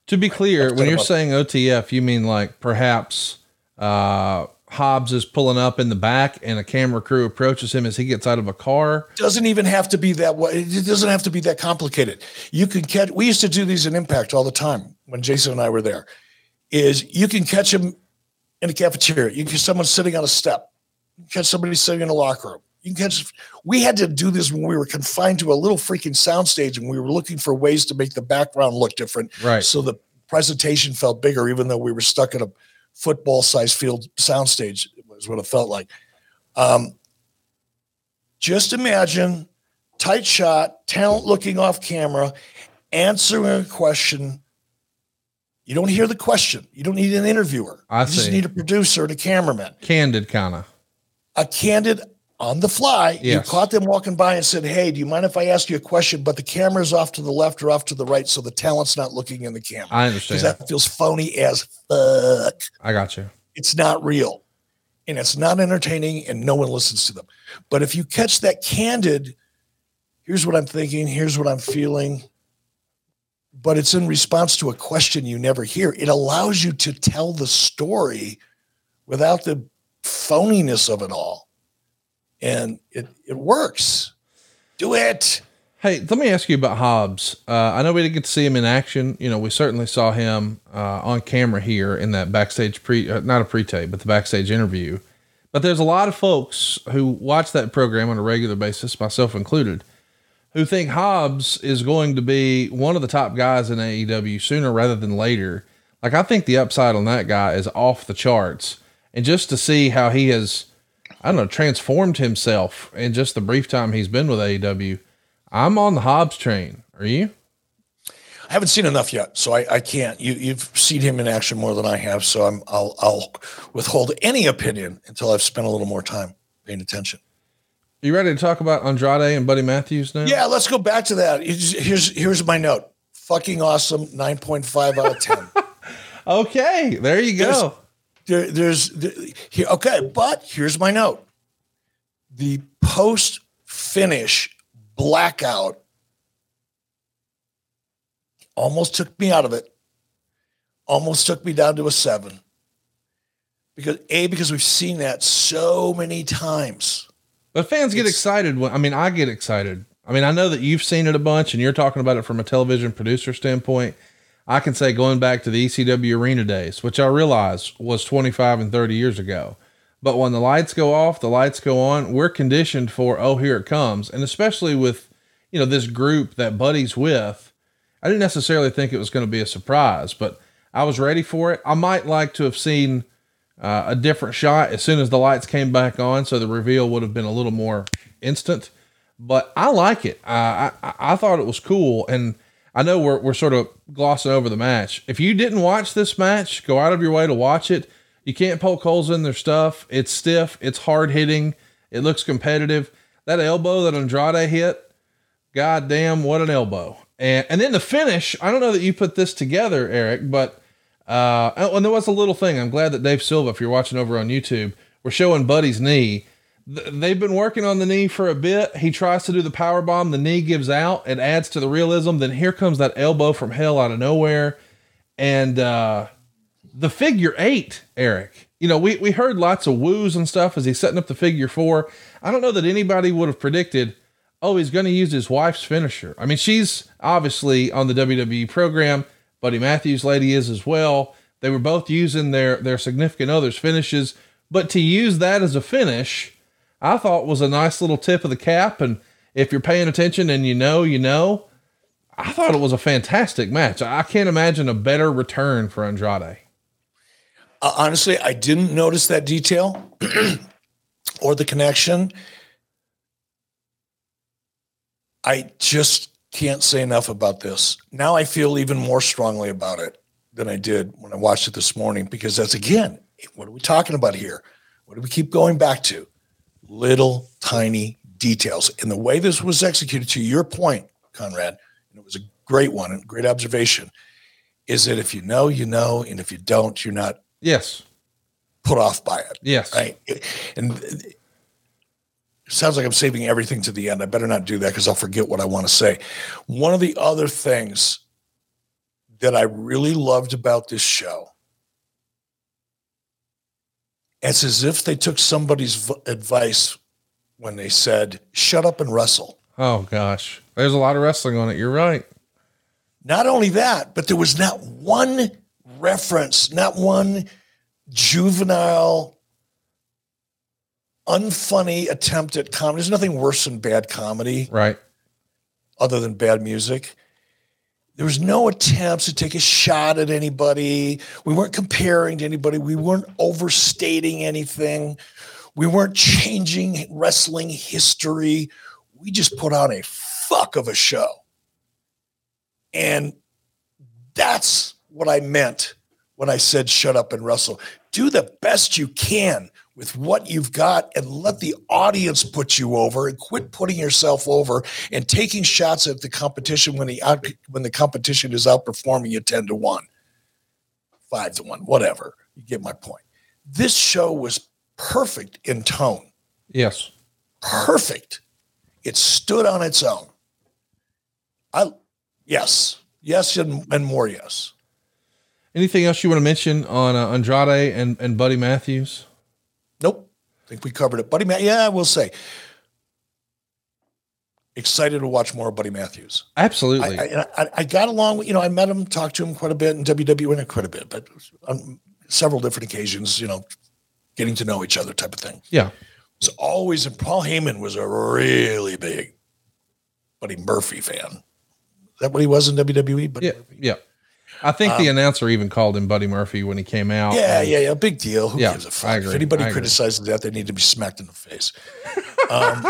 To be clear, when you're saying OTF, you mean like perhaps uh, Hobbs is pulling up in the back and a camera crew approaches him as he gets out of a car. Doesn't even have to be that way. It doesn't have to be that complicated. You can catch, we used to do these in Impact all the time when Jason and I were there. Is you can catch him in a cafeteria. You can catch someone sitting on a step. You can catch somebody sitting in a locker room. You can catch, we had to do this when we were confined to a little freaking soundstage and we were looking for ways to make the background look different. Right. So the presentation felt bigger, even though we were stuck in a football size field soundstage is what it felt like. Um, just imagine tight shot, talent looking off camera, answering a question. You don't hear the question. You don't need an interviewer. I you just need a producer and a cameraman. Candid, kind of. A candid on the fly. You caught them walking by and said, Hey, do you mind if I ask you a question? But the camera's off to the left or off to the right, so the talent's not looking in the camera. I understand. Because that feels phony as fuck. I got you. It's not real and it's not entertaining and no one listens to them. But if you catch that candid, here's what I'm thinking, here's what I'm feeling, but it's in response to a question you never hear. It allows you to tell the story without the phoniness of it all. And it, it works. Do it. Hey, let me ask you about Hobbs. Uh, I know we didn't get to see him in action. You know, we certainly saw him uh, on camera here in that backstage pre, uh, not a pre-tape, but the backstage interview. But there's a lot of folks who watch that program on a regular basis, myself included, who think Hobbs is going to be one of the top guys in AEW sooner rather than later. Like I think the upside on that guy is off the charts, and just to see how he has, I don't know, transformed himself in just the brief time he's been with AEW. I'm on the Hobbs train. Are you? I haven't seen enough yet, so I, I can't. You, you've seen him in action more than I have, so I'm, I'll, I'll withhold any opinion until I've spent a little more time paying attention. You ready to talk about Andrade and Buddy Matthews now? Yeah, let's go back to that. Here's here's, my note. Fucking awesome. Nine point five out of ten. Okay, there you go. There, there's there, here. Okay, but here's my note. The post finish blackout almost took me out of it. Almost took me down to a seven. Because a because we've seen that so many times. But fans get excited when I mean I get excited. I mean I know that you've seen it a bunch and you're talking about it from a television producer standpoint. I can say going back to the ECW arena days, which I realize was 25 and 30 years ago. But when the lights go off, the lights go on, we're conditioned for oh here it comes. And especially with you know this group that Buddy's with, I didn't necessarily think it was going to be a surprise, but I was ready for it. I might like to have seen uh, a different shot as soon as the lights came back on, so the reveal would have been a little more instant. But I like it. I I thought it was cool, and I know we're we're sort of glossing over the match. If you didn't watch this match, go out of your way to watch it. You can't poke holes in their stuff. It's stiff. It's hard hitting. It looks competitive. That elbow that Andrade hit, god damn, what an elbow! And and then the finish. I don't know that you put this together, Eric, but uh, oh, and there was a little thing. I'm glad that Dave Silva, if you're watching over on YouTube, we're showing Buddy's knee. Th- They've been working on the knee for a bit. He tries to do the power bomb. The knee gives out. It adds to the realism. Then here comes that elbow from hell out of nowhere, and uh, the figure eight, Eric. You know, we we heard lots of woos and stuff as he's setting up the figure four. I don't know that anybody would have predicted. Oh, he's going to use his wife's finisher. I mean, she's obviously on the WWE program. Buddy Matthews lady is as well. They were both using their their significant others finishes, but to use that as a finish, I thought was a nice little tip of the cap. And if you're paying attention and you know, you know, I thought it was a fantastic match. I can't imagine a better return for Andrade. Uh, honestly, I didn't notice that detail or the connection. I just can't say enough about this. Now I feel even more strongly about it than I did when I watched it this morning because that's again, what are we talking about here? What do we keep going back to? Little tiny details. And the way this was executed, to your point, Conrad, and it was a great one and great observation, is that if you know, you know, and if you don't, you're not yes put off by it. Yes. Right. And it sounds like I'm saving everything to the end. I better not do that because I'll forget what I want to say. One of the other things that I really loved about this show. It's as if they took somebody's v- advice when they said, shut up and wrestle. Oh, gosh. There's a lot of wrestling on it. You're right. Not only that, but there was not one reference, not one juvenile, unfunny attempt at comedy. There's nothing worse than bad comedy. Right. Other than bad music. There was no attempts to take a shot at anybody. We weren't comparing to anybody. We weren't overstating anything. We weren't changing wrestling history. We just put on a fuck of a show. And that's what I meant when I said shut up and wrestle. Do the best you can with what you've got and let the audience put you over and quit putting yourself over and taking shots at the competition when the out, when the competition is outperforming you 10 to 1 5 to 1 whatever. You get my point. This show was perfect in tone. Yes. Perfect. It stood on its own. I yes. Yes and, and more yes. Anything else you want to mention on uh, andrade and, and buddy matthews Nope. I think we covered it. Buddy, Ma- yeah, I will say. Excited to watch more of Buddy Matthews. Absolutely. I, I, I, got along with, you know, I met him, talked to him quite a bit in WWE, not quite a bit, but on several different occasions, you know, getting to know each other type of thing. Yeah. It's always, and Paul Heyman was a really big Buddy Murphy fan. Is that what he was in WWE? Buddy yeah. Murphy? Yeah. I think um, the announcer even called him Buddy Murphy when he came out. Yeah, and, yeah, yeah. Big deal. Who yeah, gives a fuck? If anybody criticizes that, they need to be smacked in the face. Um,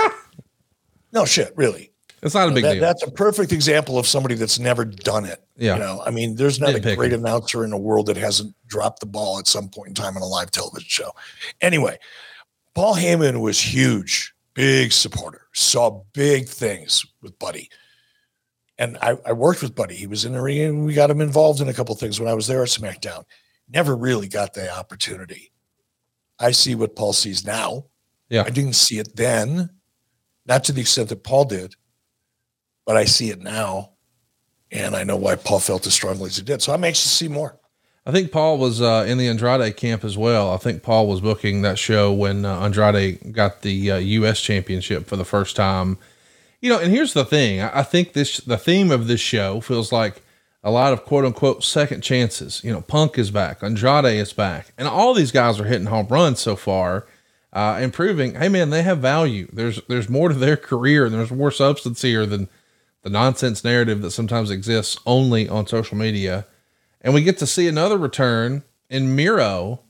no shit, really. It's not a big that, deal. That's a perfect example of somebody that's never done it. Yeah. You know, I mean, there's not a great announcer in the world that hasn't dropped the ball at some point in time on a live television show. Anyway, Paul Heyman was huge, big supporter, saw big things with Buddy and I, I, worked with Buddy. He was in the ring, and we got him involved in a couple things when I was there at SmackDown. Never really got the opportunity. I see what Paul sees now. Yeah, I didn't see it then, not to the extent that Paul did, but I see it now, and I know why Paul felt as strongly as he did. So I'm anxious to see more. I think Paul was uh, in the Andrade camp as well. I think Paul was booking that show when uh, Andrade got the uh, U.S. championship for the first time you know, and here's the thing. I think this the theme of this show feels like a lot of quote unquote second chances. You know, Punk is back, Andrade is back, and all these guys are hitting home runs so far, uh, hey man, they have value. There's there's more to their career, and there's more substance here than the nonsense narrative that sometimes exists only on social media. And we get to see another return in Miro,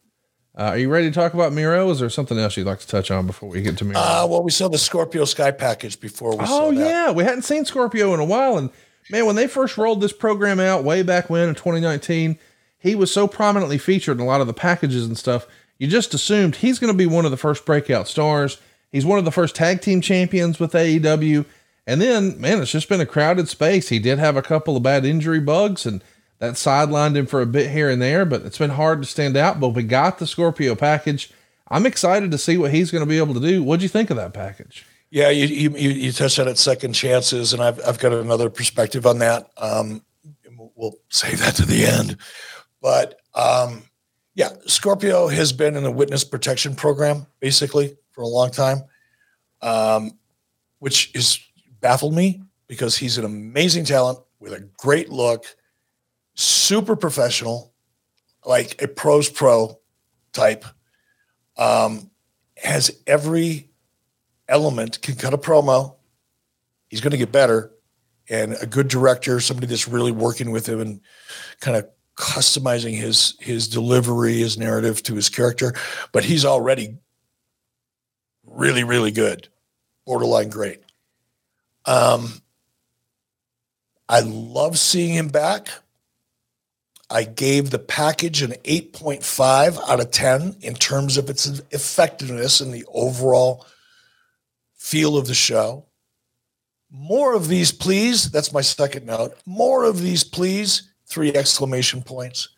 uh, are you ready to talk about Miro? Is there something else you'd like to touch on before we get to Miro? Uh, well, we saw the Scorpio Sky package before we oh, yeah. We hadn't seen Scorpio in a while. And man, when they first rolled this program out way back when in 2019, he was so prominently featured in a lot of the packages and stuff. You just assumed he's going to be one of the first breakout stars. He's one of the first tag team champions with AEW. And then, man, it's just been a crowded space. He did have a couple of bad injury bugs and that sidelined him for a bit here and there, but it's been hard to stand out. But we got the Scorpio package. I'm excited to see what he's going to be able to do. What'd you think of that package? Yeah, you you, you touched on it second chances, and I've I've got another perspective on that. Um, we'll save that to the end, but um, yeah, Scorpio has been in the witness protection program basically for a long time, um, which has baffled me because he's an amazing talent with a great look super professional, like a pros pro type. Um, has every element, can cut a promo. He's going to get better. And a good director, somebody that's really working with him and kind of customizing his his delivery, his narrative to his character. But he's already really, really good, borderline great. Um, I love seeing him back. I gave the package an 8.5 out of 10 in terms of its effectiveness and the overall feel of the show. More of these, please. That's my second note. More of these, please. Three exclamation points.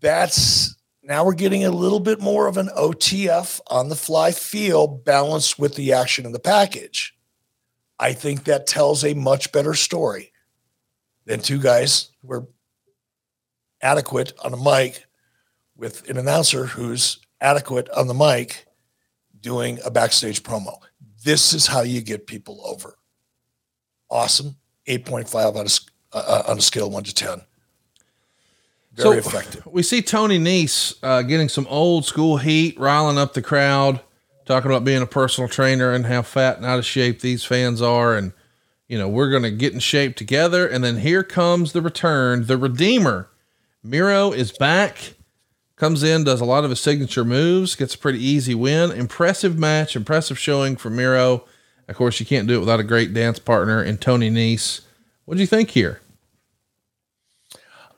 That's now we're getting a little bit more of an OTF on the fly feel balanced with the action in the package. I think that tells a much better story than two guys who are adequate on a mic with an announcer who's adequate on the mic doing a backstage promo. This is how you get people over. Awesome. 8.5 on a, uh, on a scale of 1 to 10. Very so effective. We see Tony Nese uh, getting some old school heat, riling up the crowd, talking about being a personal trainer and how fat and out of shape these fans are. And, you know, we're going to get in shape together. And then here comes the return, the Redeemer. Miro is back, comes in, does a lot of his signature moves, gets a pretty easy win. Impressive match, impressive showing for Miro. Of course, you can't do it without a great dance partner in Tony Nese. What do you think here?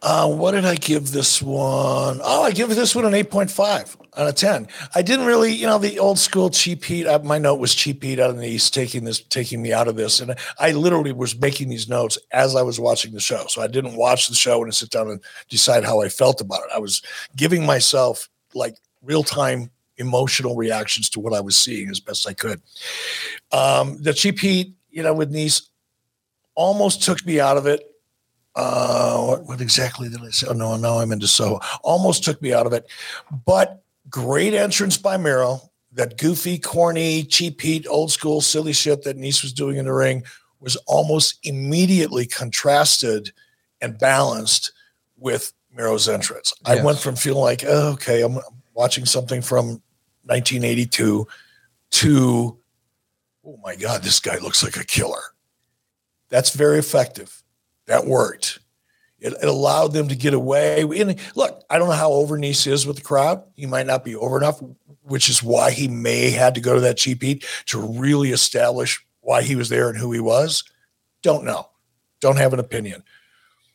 Uh, what did I give this one? Oh, I give this one an 8.5 out of 10. I didn't really, you know, the old school cheap heat. I, uh, my note was cheap heat out of the East, taking this, taking me out of this. And I literally was making these notes as I was watching the show. So I didn't watch the show and sit down and decide how I felt about it. I was giving myself like real time emotional reactions to what I was seeing as best I could. Um, the cheap heat, you know, with Nese almost took me out of it uh, what, what, exactly did I say? Oh, no, now I'm into Soho. Almost took me out of it, but great entrance by Miro. That goofy, corny, cheap heat, old school, silly shit that Nese was doing in the ring was almost immediately contrasted and balanced with Miro's entrance. Yes. I went from feeling like, oh, okay, I'm watching something from 1982 to, oh my God, this guy looks like a killer. That's very effective that worked. It, it, allowed them to get away. And look, I don't know how over Nese is with the crowd. He might not be over enough, which is why he may had to go to that cheap heat to really establish why he was there and who he was. Don't know. Don't have an opinion.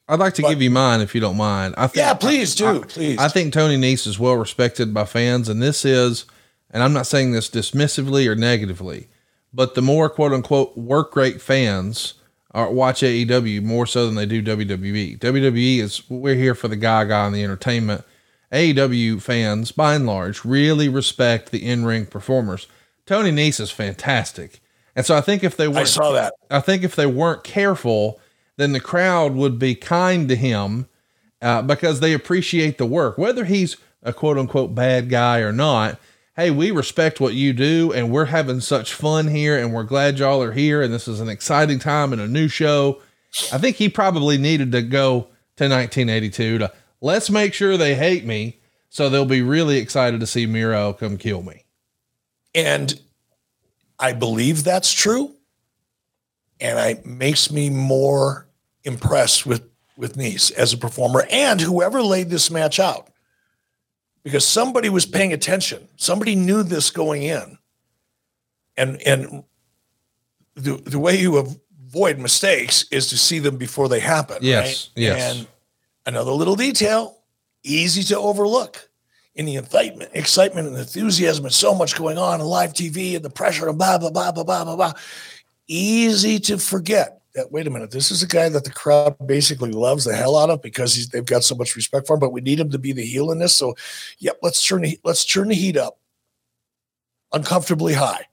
I'd like to but, give you mine if you don't mind. I think, yeah, please do. I, please. I think Tony Nese is well respected by fans, and this is, and I'm not saying this dismissively or negatively, but the more quote unquote work rate fans or watch AEW more so than they do WWE. WWE is we're here for the guy guy and the entertainment. AEW fans, by and large, really respect the in ring performers. Tony Nese is fantastic, and so I think if they weren't, I saw that. I think if they weren't careful, then the crowd would be kind to him uh, because they appreciate the work, whether he's a quote unquote bad guy or not hey, we respect what you do and we're having such fun here and we're glad y'all are here and this is an exciting time and a new show. I think he probably needed to go to 1982 to let's make sure they hate me so they'll be really excited to see Miro come kill me. And I believe that's true. And it makes me more impressed with with Nese as a performer and whoever laid this match out because somebody was paying attention. Somebody knew this going in. And and the, the way you avoid mistakes is to see them before they happen. Yes. Right? Yes. And another little detail, easy to overlook. In the excitement, excitement and enthusiasm, and so much going on in live TV and the pressure and blah blah blah blah blah blah blah. Easy to forget wait a minute, this is a guy that the crowd basically loves the hell out of because they've got so much respect for him, but we need him to be the heel in this. So, yep, let's turn the let's turn the heat up uncomfortably high.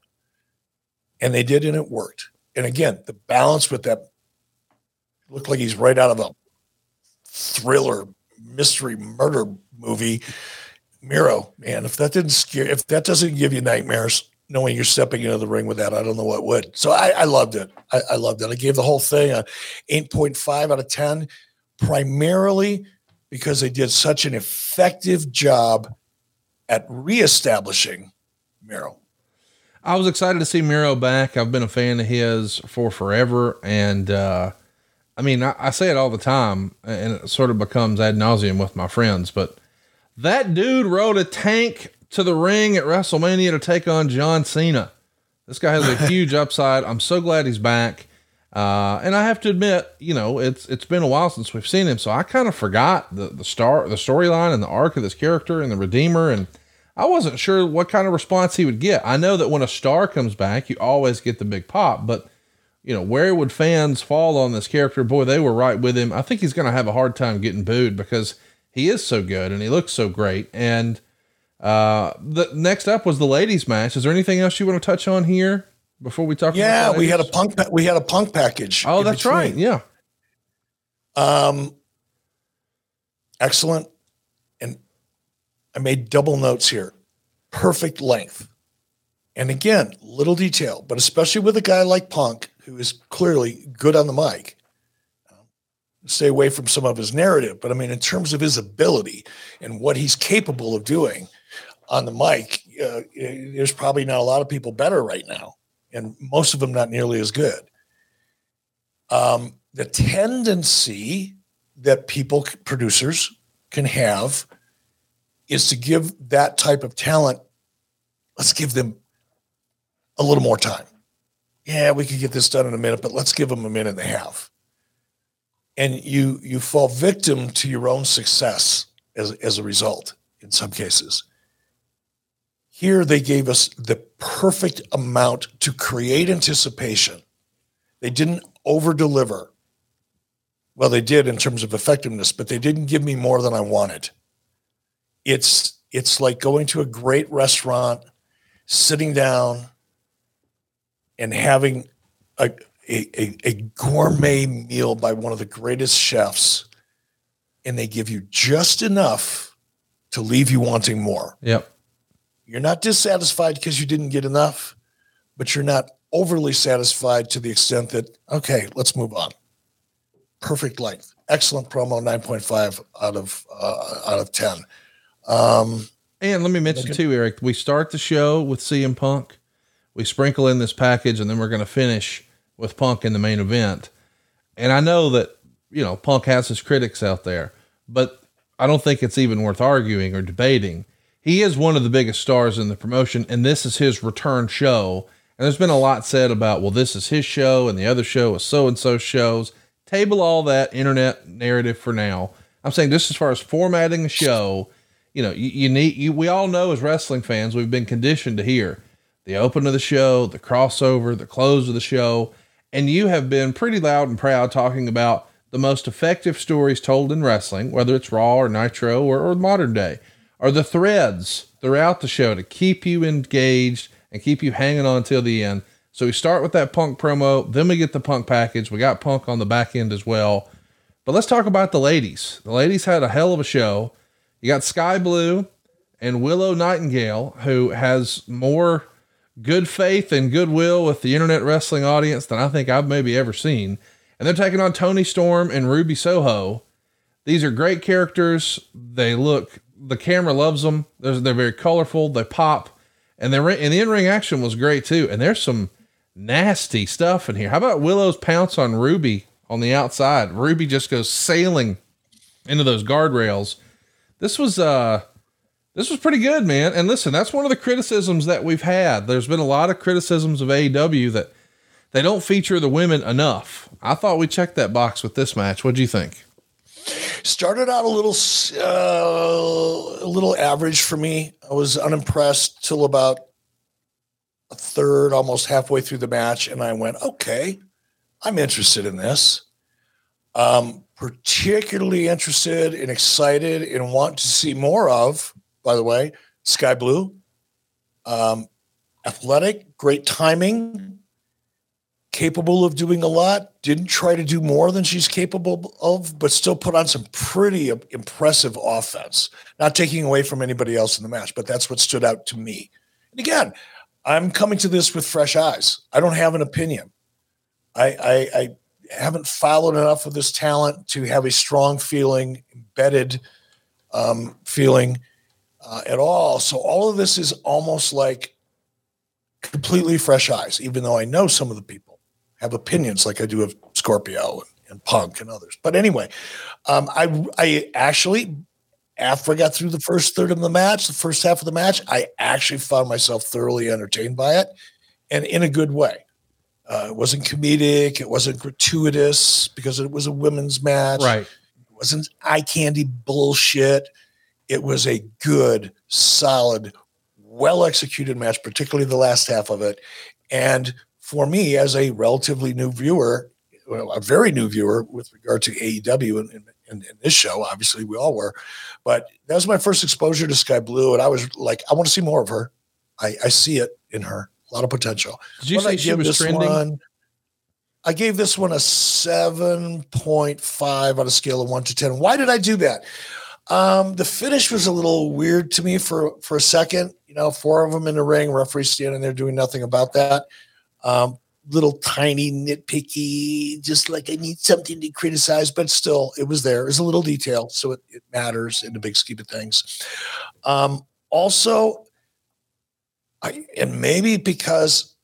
And they did, and it worked. And again, the balance with that looked like he's right out of a thriller, mystery, murder movie. Miro, man, if that didn't scare, if that doesn't give you nightmares, knowing you're stepping into the ring with that. I don't know what would. So I, I loved it. I, I, loved it. I gave the whole thing a 8.5 out of 10, primarily because they did such an effective job at reestablishing Miro. I was excited to see Miro back. I've been a fan of his for forever. And, uh, I mean, I, I say it all the time and it sort of becomes ad nauseum with my friends, but that dude rode a tank to the ring at WrestleMania to take on John Cena. This guy has a huge upside. I'm so glad he's back. Uh, and I have to admit, you know, it's it's been a while since we've seen him, so I kind of forgot the the star, the storyline, and the arc of this character and the Redeemer, and I wasn't sure what kind of response he would get. I know that when a star comes back, you always get the big pop, but you know, where would fans fall on this character? Boy, they were right with him. I think he's going to have a hard time getting booed because he is so good and he looks so great. And uh, the next up was the ladies' match. Is there anything else you want to touch on here before we talk? Yeah, we had a punk. We had a punk package. Oh, that's between. right. Yeah. Um, excellent. And I made double notes here. Perfect length. And again, little detail, but especially with a guy like Punk, who is clearly good on the mic, um, stay away from some of his narrative. But I mean, in terms of his ability and what he's capable of doing on the mic, uh, there's probably not a lot of people better right now, and most of them not nearly as good. Um, the tendency that people, producers, can have is to give that type of talent, let's give them a little more time. Yeah, we could get this done in a minute, but let's give them a minute and a half. And you you fall victim to your own success as, as a result in some cases. Here they gave us the perfect amount to create anticipation. They didn't over deliver. Well, they did in terms of effectiveness, but they didn't give me more than I wanted. It's it's like going to a great restaurant, sitting down, and having a, a, a, gourmet meal by one of the greatest chefs, and they give you just enough to leave you wanting more. Yep. You're not dissatisfied because you didn't get enough, but you're not overly satisfied to the extent that, okay, let's move on. Perfect length. Excellent promo, 9.5 out of uh, out of 10. Um, and let me mention too, Eric, we start the show with CM Punk we sprinkle in this package and then we're going to finish with Punk in the main event. And I know that, you know, Punk has his critics out there, but I don't think it's even worth arguing or debating. He is one of the biggest stars in the promotion, and this is his return show. And there's been a lot said about, well, this is his show and the other show is so and so shows. Table all that internet narrative for now. I'm saying just as far as formatting a show, you know, you, you need, you, we all know as wrestling fans, we've been conditioned to hear the open of the show, the crossover, the close of the show, and you have been pretty loud and proud talking about the most effective stories told in wrestling, whether it's Raw or Nitro or, or modern day, are the threads throughout the show to keep you engaged and keep you hanging on till the end. So we start with that punk promo, then we get the punk package. We got punk on the back end as well. But let's talk about the ladies. The ladies had a hell of a show. You got Sky Blue and Willow Nightingale, who has more good faith and goodwill with the internet wrestling audience than I think I've maybe ever seen. And they're taking on Toni Storm and Ruby Soho. These are great characters. They look, the camera loves them. They're, they're very colorful. They pop. And, they're, and the in ring action was great too. And there's some nasty stuff in here. How about Willow's pounce on Ruby on the outside? Ruby just goes sailing into those guardrails. This was, uh, this was pretty good, man. And listen, that's one of the criticisms that we've had. There's been a lot of criticisms of AEW that they don't feature the women enough. I thought we checked that box with this match. What do you think? Started out a little, uh, a little average for me. I was unimpressed till about a third, almost halfway through the match, and I went, "Okay, I'm interested in this." Um, particularly interested and excited and want to see more of by the way, Sky Blue. Um, athletic, great timing, capable of doing a lot. Didn't try to do more than she's capable of, but still put on some pretty impressive offense. Not taking away from anybody else in the match, but that's what stood out to me. And again, I'm coming to this with fresh eyes. I don't have an opinion. I, I, I haven't followed enough of this talent to have a strong feeling, embedded um, feeling uh, at all. So all of this is almost like completely fresh eyes, even though I know some of the people have opinions like I do of Scorpio and, and Punk and others. But anyway, um, I I actually after I got through the first third of the match, the first half of the match, I actually found myself thoroughly entertained by it, and in a good way. Uh, it wasn't comedic. It wasn't gratuitous because it was a women's match. Right. It wasn't eye candy bullshit. It was a good, solid, well executed match, particularly the last half of it. And for me, as a relatively new viewer, well, a very new viewer with regard to AEW and, and, and, this show, obviously we all were, but that was my first exposure to Sky Blue, and I was like, I want to see more of her. I, I see it in her, a lot of potential. Did you say she was trending? One, I gave this one a seven point five on a scale of one to ten. Why did I do that? Um, the finish was a little weird to me for for a second. You know, four of them in the ring, referee standing there doing nothing about that. Um, little tiny nitpicky, just like I need something to criticize, but still, it was there. It was a little detail, so it, it matters in the big scheme of things. Um, also, I, and maybe because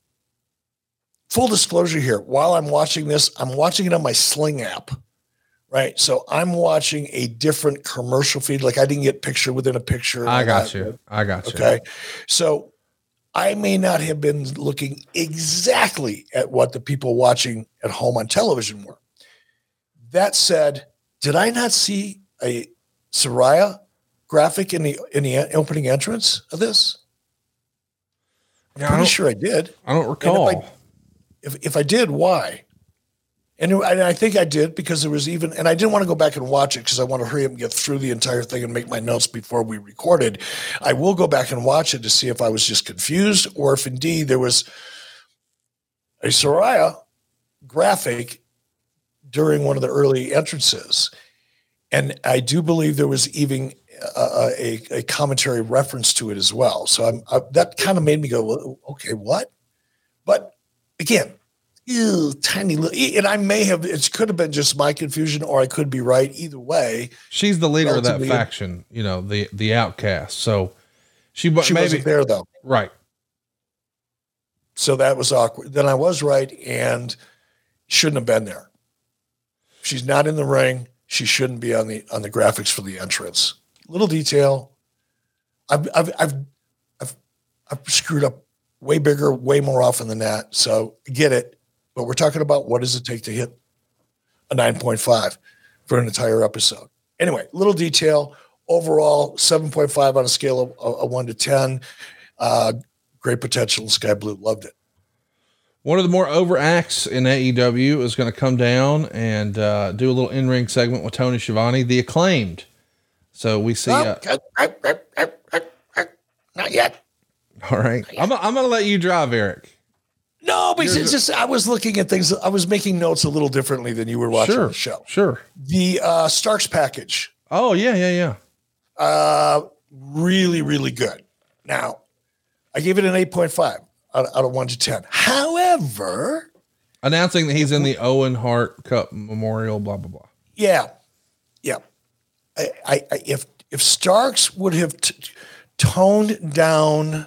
full disclosure here, while I'm watching this, I'm watching it on my Sling app right? So I'm watching a different commercial feed. Like I didn't get picture within a picture. I got you. I got you. Okay. So I may not have been looking exactly at what the people watching at home on television were. That said, did I not see a Saraya graphic in the in the opening entrance of this? I'm yeah, pretty sure I did. I don't recall. If I, if, if I did, why? And, I think I did because there was even, and I didn't want to go back and watch it because I want to hurry up and get through the entire thing and make my notes before we recorded. I will go back and watch it to see if I was just confused or if indeed there was a Saraya graphic during one of the early entrances. And I do believe there was even a, a, a commentary reference to it as well. So I, that kind of made me go, okay, what? But again, ew, tiny little, and I may have, it could have been just my confusion, or I could be right. Either way, she's the leader of that uh, faction, you know, the the outcast. So she, she maybe wasn't there though, right? So that was awkward. Then I was right, and shouldn't have been there. She's not in the ring. She shouldn't be on the on the graphics for the entrance. Little detail. I've I've I've I've, I've screwed up way bigger, way more often than that. So get it but we're talking about what does it take to hit a 9.5 for an entire episode. Anyway, little detail. Overall, 7.5 on a scale of a, 1 to 10. Uh, great potential. Skye Blue loved it. One of the more overacts in AEW is going to come down and uh, do a little in ring segment with Tony Schiavone, the acclaimed. So we see. Uh, not yet. All right. I'm, I'm going to let you drive, Eric. No, but it's just I was looking at things. I was making notes a little differently than you were watching sure, the show. Sure. The uh, Starks package. Oh yeah, yeah, yeah. Uh, really, really good. Now, I gave it an eight point five out, out of one to ten. However, announcing that he's in the Owen Hart Cup Memorial, blah blah blah. Yeah, yeah. I, I, I if if Starks would have t- toned down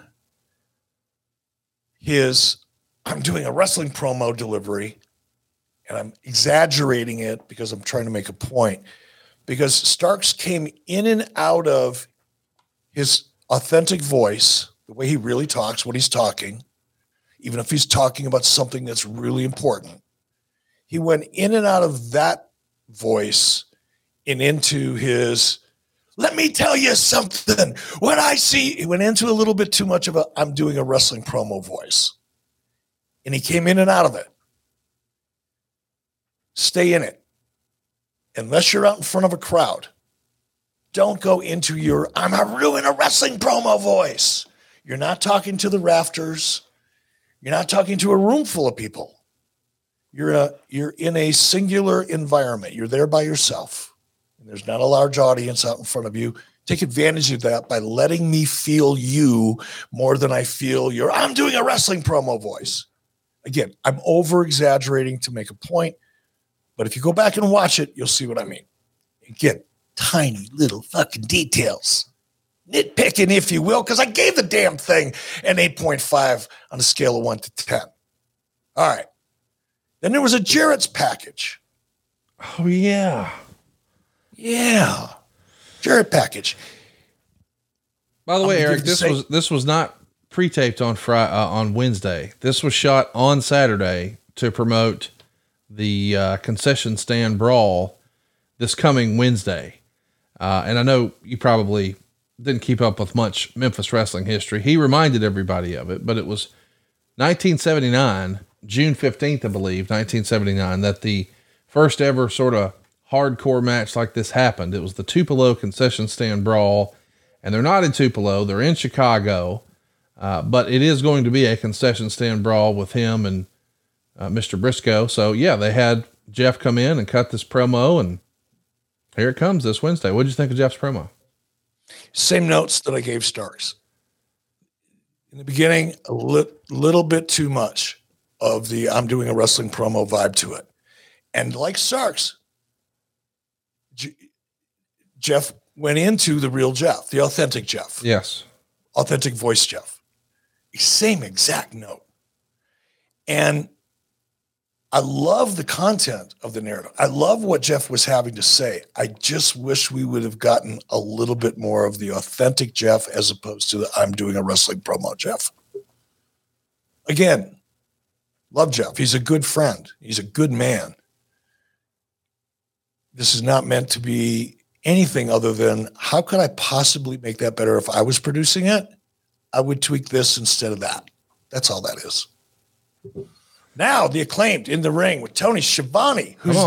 his I'm doing a wrestling promo delivery and I'm exaggerating it because I'm trying to make a point. Because Starks came in and out of his authentic voice, the way he really talks, what he's talking, even if he's talking about something that's really important. He went in and out of that voice and into his, let me tell you something. When I see, he went into a little bit too much of a, I'm doing a wrestling promo voice and he came in and out of it. Stay in it. Unless you're out in front of a crowd, don't go into your I'm a ruin a wrestling promo voice. You're not talking to the rafters. You're not talking to a room full of people. You're a you're in a singular environment. You're there by yourself. And there's not a large audience out in front of you. Take advantage of that by letting me feel you more than I feel your I'm doing a wrestling promo voice. Again, I'm over exaggerating to make a point, but if you go back and watch it, you'll see what I mean. Again, tiny little fucking details. Nitpicking, if you will, because I gave the damn thing an 8.5 on a scale of 1 to 10. All right. Then there was a Jarrett's package. Oh, yeah. Yeah. Jarrett package. By the way, Eric, this was this was not pre-taped on Friday uh, on Wednesday. This was shot on Saturday to promote the uh, concession stand brawl this coming Wednesday. Uh, and I know you probably didn't keep up with much Memphis wrestling history. He reminded everybody of it, but it was 1979, June 15th, I believe, 1979, that the first ever sort of hardcore match like this happened. It was the Tupelo concession stand brawl, and they're not in Tupelo, they're in Chicago. Uh, but it is going to be a concession stand brawl with him and uh, Mr. Briscoe. So yeah, they had Jeff come in and cut this promo, and here it comes this Wednesday. What did you think of Jeff's promo? Same notes that I gave Starks. In the beginning, a li- little bit too much of the I'm doing a wrestling promo vibe to it. And like Starks, J- Jeff went into the real Jeff, the authentic Jeff. Yes. Authentic voice Jeff same exact note. And I love the content of the narrative. I love what Jeff was having to say. I just wish we would have gotten a little bit more of the authentic Jeff as opposed to the I'm doing a wrestling promo Jeff. Again, love Jeff. He's a good friend, he's a good man. This is not meant to be anything other than how could I possibly make that better if I was producing it? I would tweak this instead of that. That's all that is. Now the acclaimed in the ring with Tony Schiavone. Who's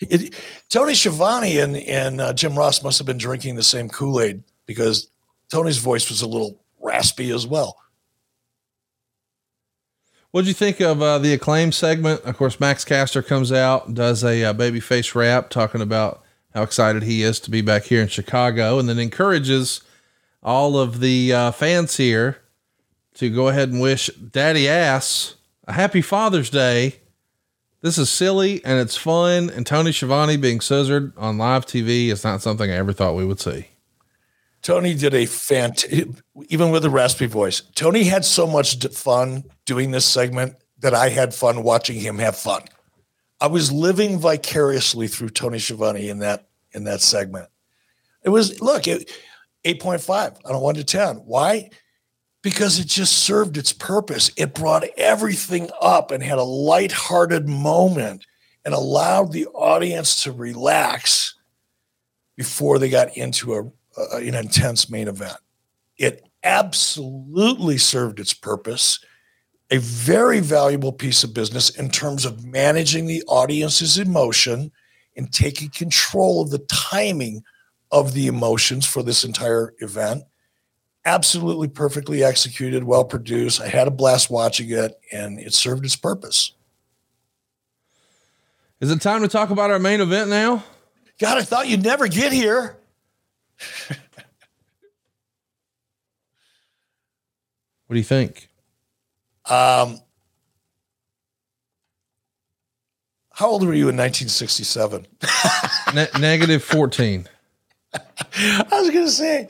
it, Tony Schiavone and and uh, Jim Ross must have been drinking the same Kool Aid because Tony's voice was a little raspy as well. What did you think of uh, the acclaim segment? Of course, Max Caster comes out, does a uh, babyface rap talking about how excited he is to be back here in Chicago, and then encourages all of the uh, fans here to go ahead and wish Daddy Ass a happy Father's Day. This is silly and it's fun, and Tony Schiavone being scissored on live TV is not something I ever thought we would see. Tony did a fantastic, even with a raspy voice. Tony had so much fun doing this segment that I had fun watching him have fun. I was living vicariously through Tony Schiavone in that in that segment. It was look, it, 8.5 on a 1 to 10. Why? Because it just served its purpose. It brought everything up and had a light-hearted moment and allowed the audience to relax before they got into a, a, an intense main event. It absolutely served its purpose. A very valuable piece of business in terms of managing the audience's emotion and taking control of the timing of the emotions for this entire event. Absolutely perfectly executed, well produced. I had a blast watching it and it served its purpose. Is it time to talk about our main event now? God, I thought you'd never get here. what do you think? Um, how old were you in 1967? ne- negative 14. I was going to say,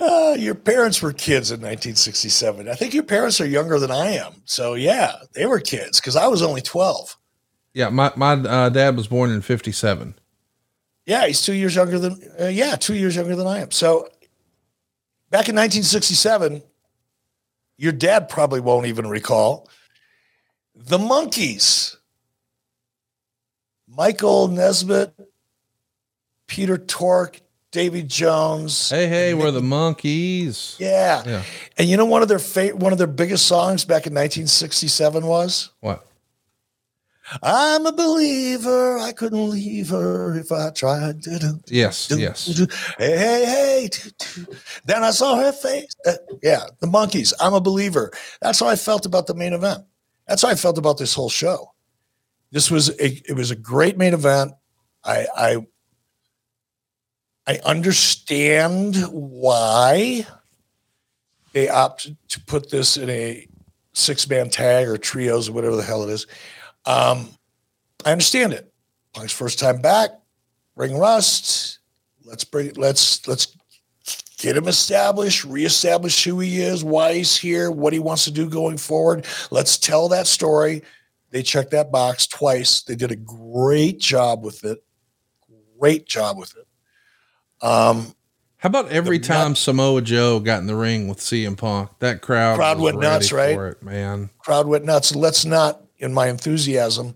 uh, your parents were kids in 1967. I think your parents are younger than I am. So, yeah, they were kids because I was only 12. Yeah, my, my uh, dad was born in 57. Yeah, he's two years younger than, uh, yeah, two years younger than I am. So, back in 1967, your dad probably won't even recall the Monkees. Michael Nesmith, Peter Tork, Davy Jones. Hey, hey, we're the Monkees. Yeah. yeah. And you know one of their fa- one of their biggest songs back in 1967 was what? I'm a believer. I couldn't leave her if I tried. Didn't. Yes. yes. Hey, hey, hey. Then I saw her face. Uh, yeah, the Monkees. I'm a believer. That's how I felt about the main event. That's how I felt about this whole show. This was a, it was a great main event. I, I I understand why they opted to put this in a six man tag or trios or whatever the hell it is. Um, I understand it. Punk's first time back, ring rust. Let's bring let's let's get him established, reestablish who he is, why he's here, what he wants to do going forward. Let's tell that story. They checked that box twice. They did a great job with it. Great job with it. Um, how about every time nut- Samoa Joe got in the ring with CM Punk, that crowd crowd went nuts, right? It, man, crowd went nuts. Let's not in my enthusiasm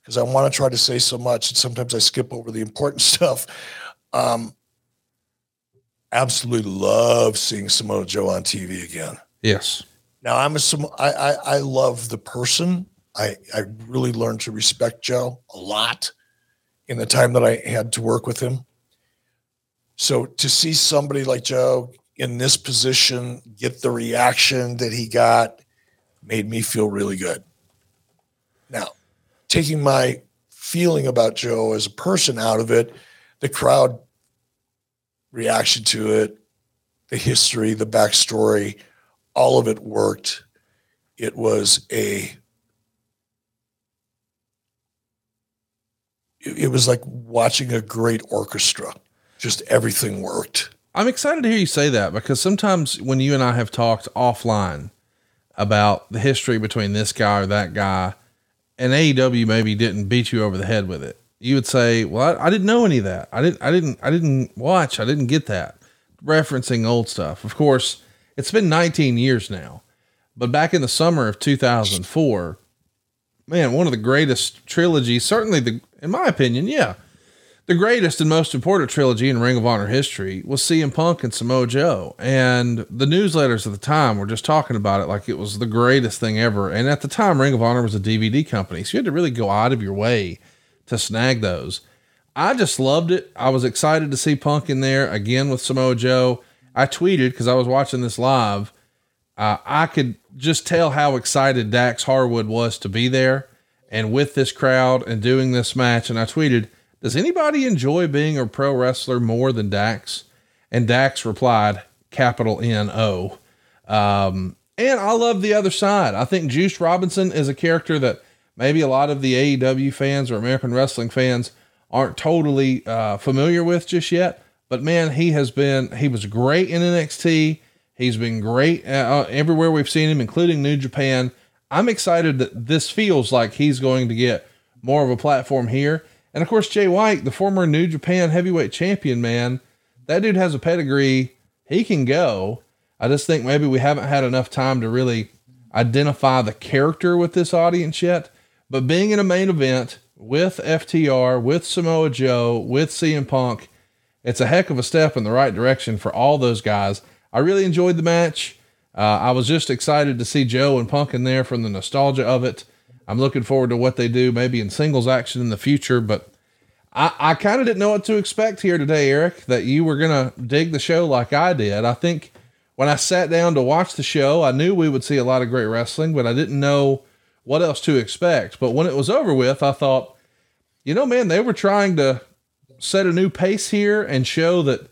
because I want to try to say so much, and sometimes I skip over the important stuff. Um, absolutely love seeing Samoa Joe on TV again. Yes. Now I'm a I, I I love the person. I I really learned to respect Joe a lot in the time that I had to work with him. So to see somebody like Joe in this position get the reaction that he got made me feel really good. Now, taking my feeling about Joe as a person out of it, the crowd reaction to it, the history, the backstory, all of it worked. It was a it was like watching a great orchestra. Just everything worked. I'm excited to hear you say that because sometimes when you and I have talked offline about the history between this guy or that guy, and AEW maybe didn't beat you over the head with it, you would say, "Well, I, I didn't know any of that. I didn't. I didn't. I didn't watch. I didn't get that." Referencing old stuff. Of course, it's been 19 years now, but back in the summer of 2004, man, one of the greatest trilogies, certainly the, in my opinion, yeah, the greatest and most important trilogy in Ring of Honor history was CM Punk and Samoa Joe. And the newsletters at the time were just talking about it like it was the greatest thing ever. And at the time, Ring of Honor was a DVD company. So you had to really go out of your way to snag those. I just loved it. I was excited to see Punk in there again with Samoa Joe. I tweeted because I was watching this live. Uh, I could just tell how excited Dax Harwood was to be there and with this crowd and doing this match. And I tweeted, does anybody enjoy being a pro wrestler more than Dax? And Dax replied, capital N O. Um, and I love the other side. I think Juice Robinson is a character that maybe a lot of the AEW fans or American wrestling fans aren't totally uh, familiar with just yet. But man, he has been, he was great in NXT. He's been great uh, uh, everywhere we've seen him, including New Japan. I'm excited that this feels like he's going to get more of a platform here. And of course, Jay White, the former New Japan heavyweight champion, man, that dude has a pedigree. He can go. I just think maybe we haven't had enough time to really identify the character with this audience yet. But being in a main event with FTR, with Samoa Joe, with CM Punk, it's a heck of a step in the right direction for all those guys. I really enjoyed the match. Uh, I was just excited to see Joe and Punk in there from the nostalgia of it. I'm looking forward to what they do maybe in singles action in the future, but I, I kind of didn't know what to expect here today, Eric, that you were going to dig the show like I did. I think when I sat down to watch the show, I knew we would see a lot of great wrestling, but I didn't know what else to expect. But when it was over with, I thought, you know, man, they were trying to set a new pace here and show that,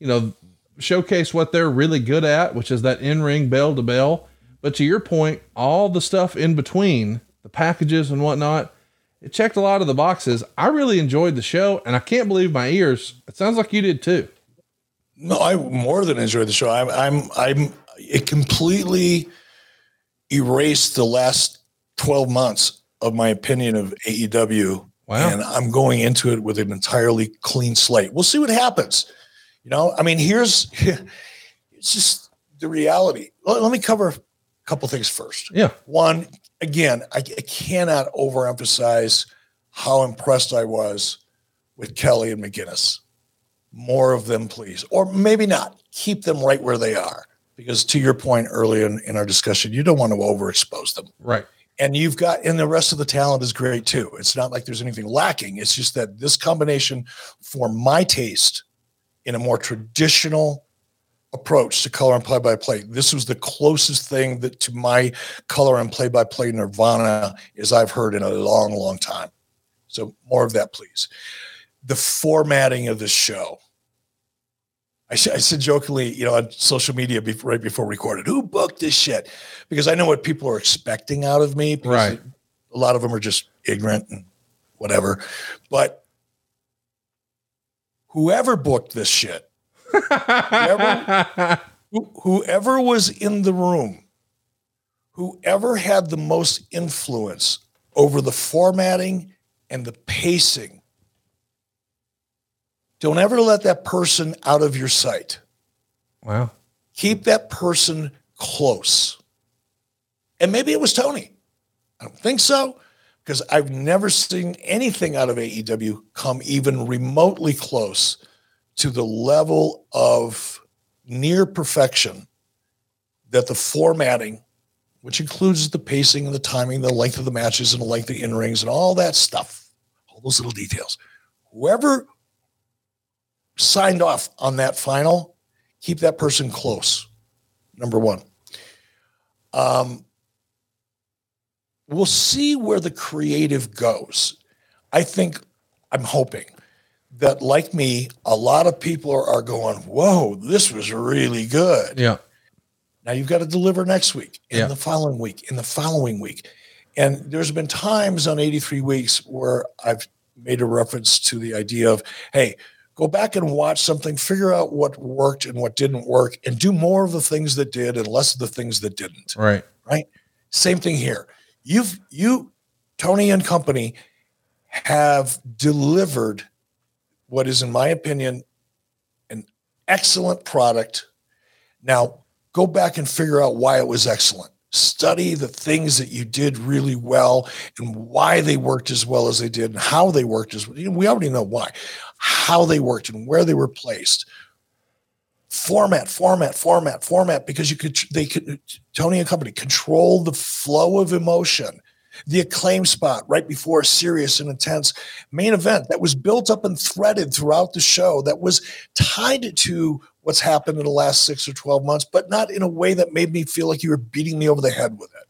you know, showcase what they're really good at, which is that in ring bell to bell. But to your point, all the stuff in between the packages and whatnot. It checked a lot of the boxes. I really enjoyed the show, and I can't believe my ears. It sounds like you did too. No, I more than enjoyed the show. I'm, I'm, I'm. It completely erased the last twelve months of my opinion of AEW. Wow. And I'm going into it with an entirely clean slate. We'll see what happens. You know, I mean, here's it's just the reality. Let, let me cover a couple things first. Yeah. One, again, I, I cannot overemphasize how impressed I was with Kelly and McGuinness. More of them, please. Or maybe not. Keep them right where they are. Because to your point earlier in, in our discussion, you don't want to overexpose them. Right. And you've got, and the rest of the talent is great too. It's not like there's anything lacking. It's just that this combination, for my taste, in a more traditional approach to color and play by play. This was the closest thing that to my color and play by play nirvana as I've heard in a long, long time. So more of that, please. The formatting of the show. I, I said jokingly, you know, on social media before, right before recorded, who booked this shit? Because I know what people are expecting out of me. Right. A lot of them are just ignorant and whatever. But whoever booked this shit whoever, whoever was in the room, whoever had the most influence over the formatting and the pacing, don't ever let that person out of your sight. Wow. Keep that person close. And maybe it was Tony. I don't think so because I've never seen anything out of AEW come even remotely close to the level of near perfection that the formatting, which includes the pacing and the timing, the length of the matches and the length of the in rings and all that stuff, all those little details. Whoever signed off on that final, keep that person close. Number one. Um, we'll see where the creative goes. I think, I'm hoping that, like me, a lot of people are, are going, Whoa, this was really good. Yeah. Now you've got to deliver next week, in Yeah. the following week, in the following week. And there's been times on 83 weeks where I've made a reference to the idea of, hey, go back and watch something, figure out what worked and what didn't work, and do more of the things that did and less of the things that didn't. Right. Right. Same thing here. You've you, Tony and company, have delivered what is, in my opinion, an excellent product. Now go back and figure out why it was excellent. Study the things that you did really well and why they worked as well as they did and how they worked as well. We already know why, how they worked and where they were placed. Format, format, format, format, because you could, they could, Tony and company control the flow of emotion. The acclaim spot right before a serious and intense main event that was built up and threaded throughout the show that was tied to what's happened in the last six or 12 months, but not in a way that made me feel like you were beating me over the head with it.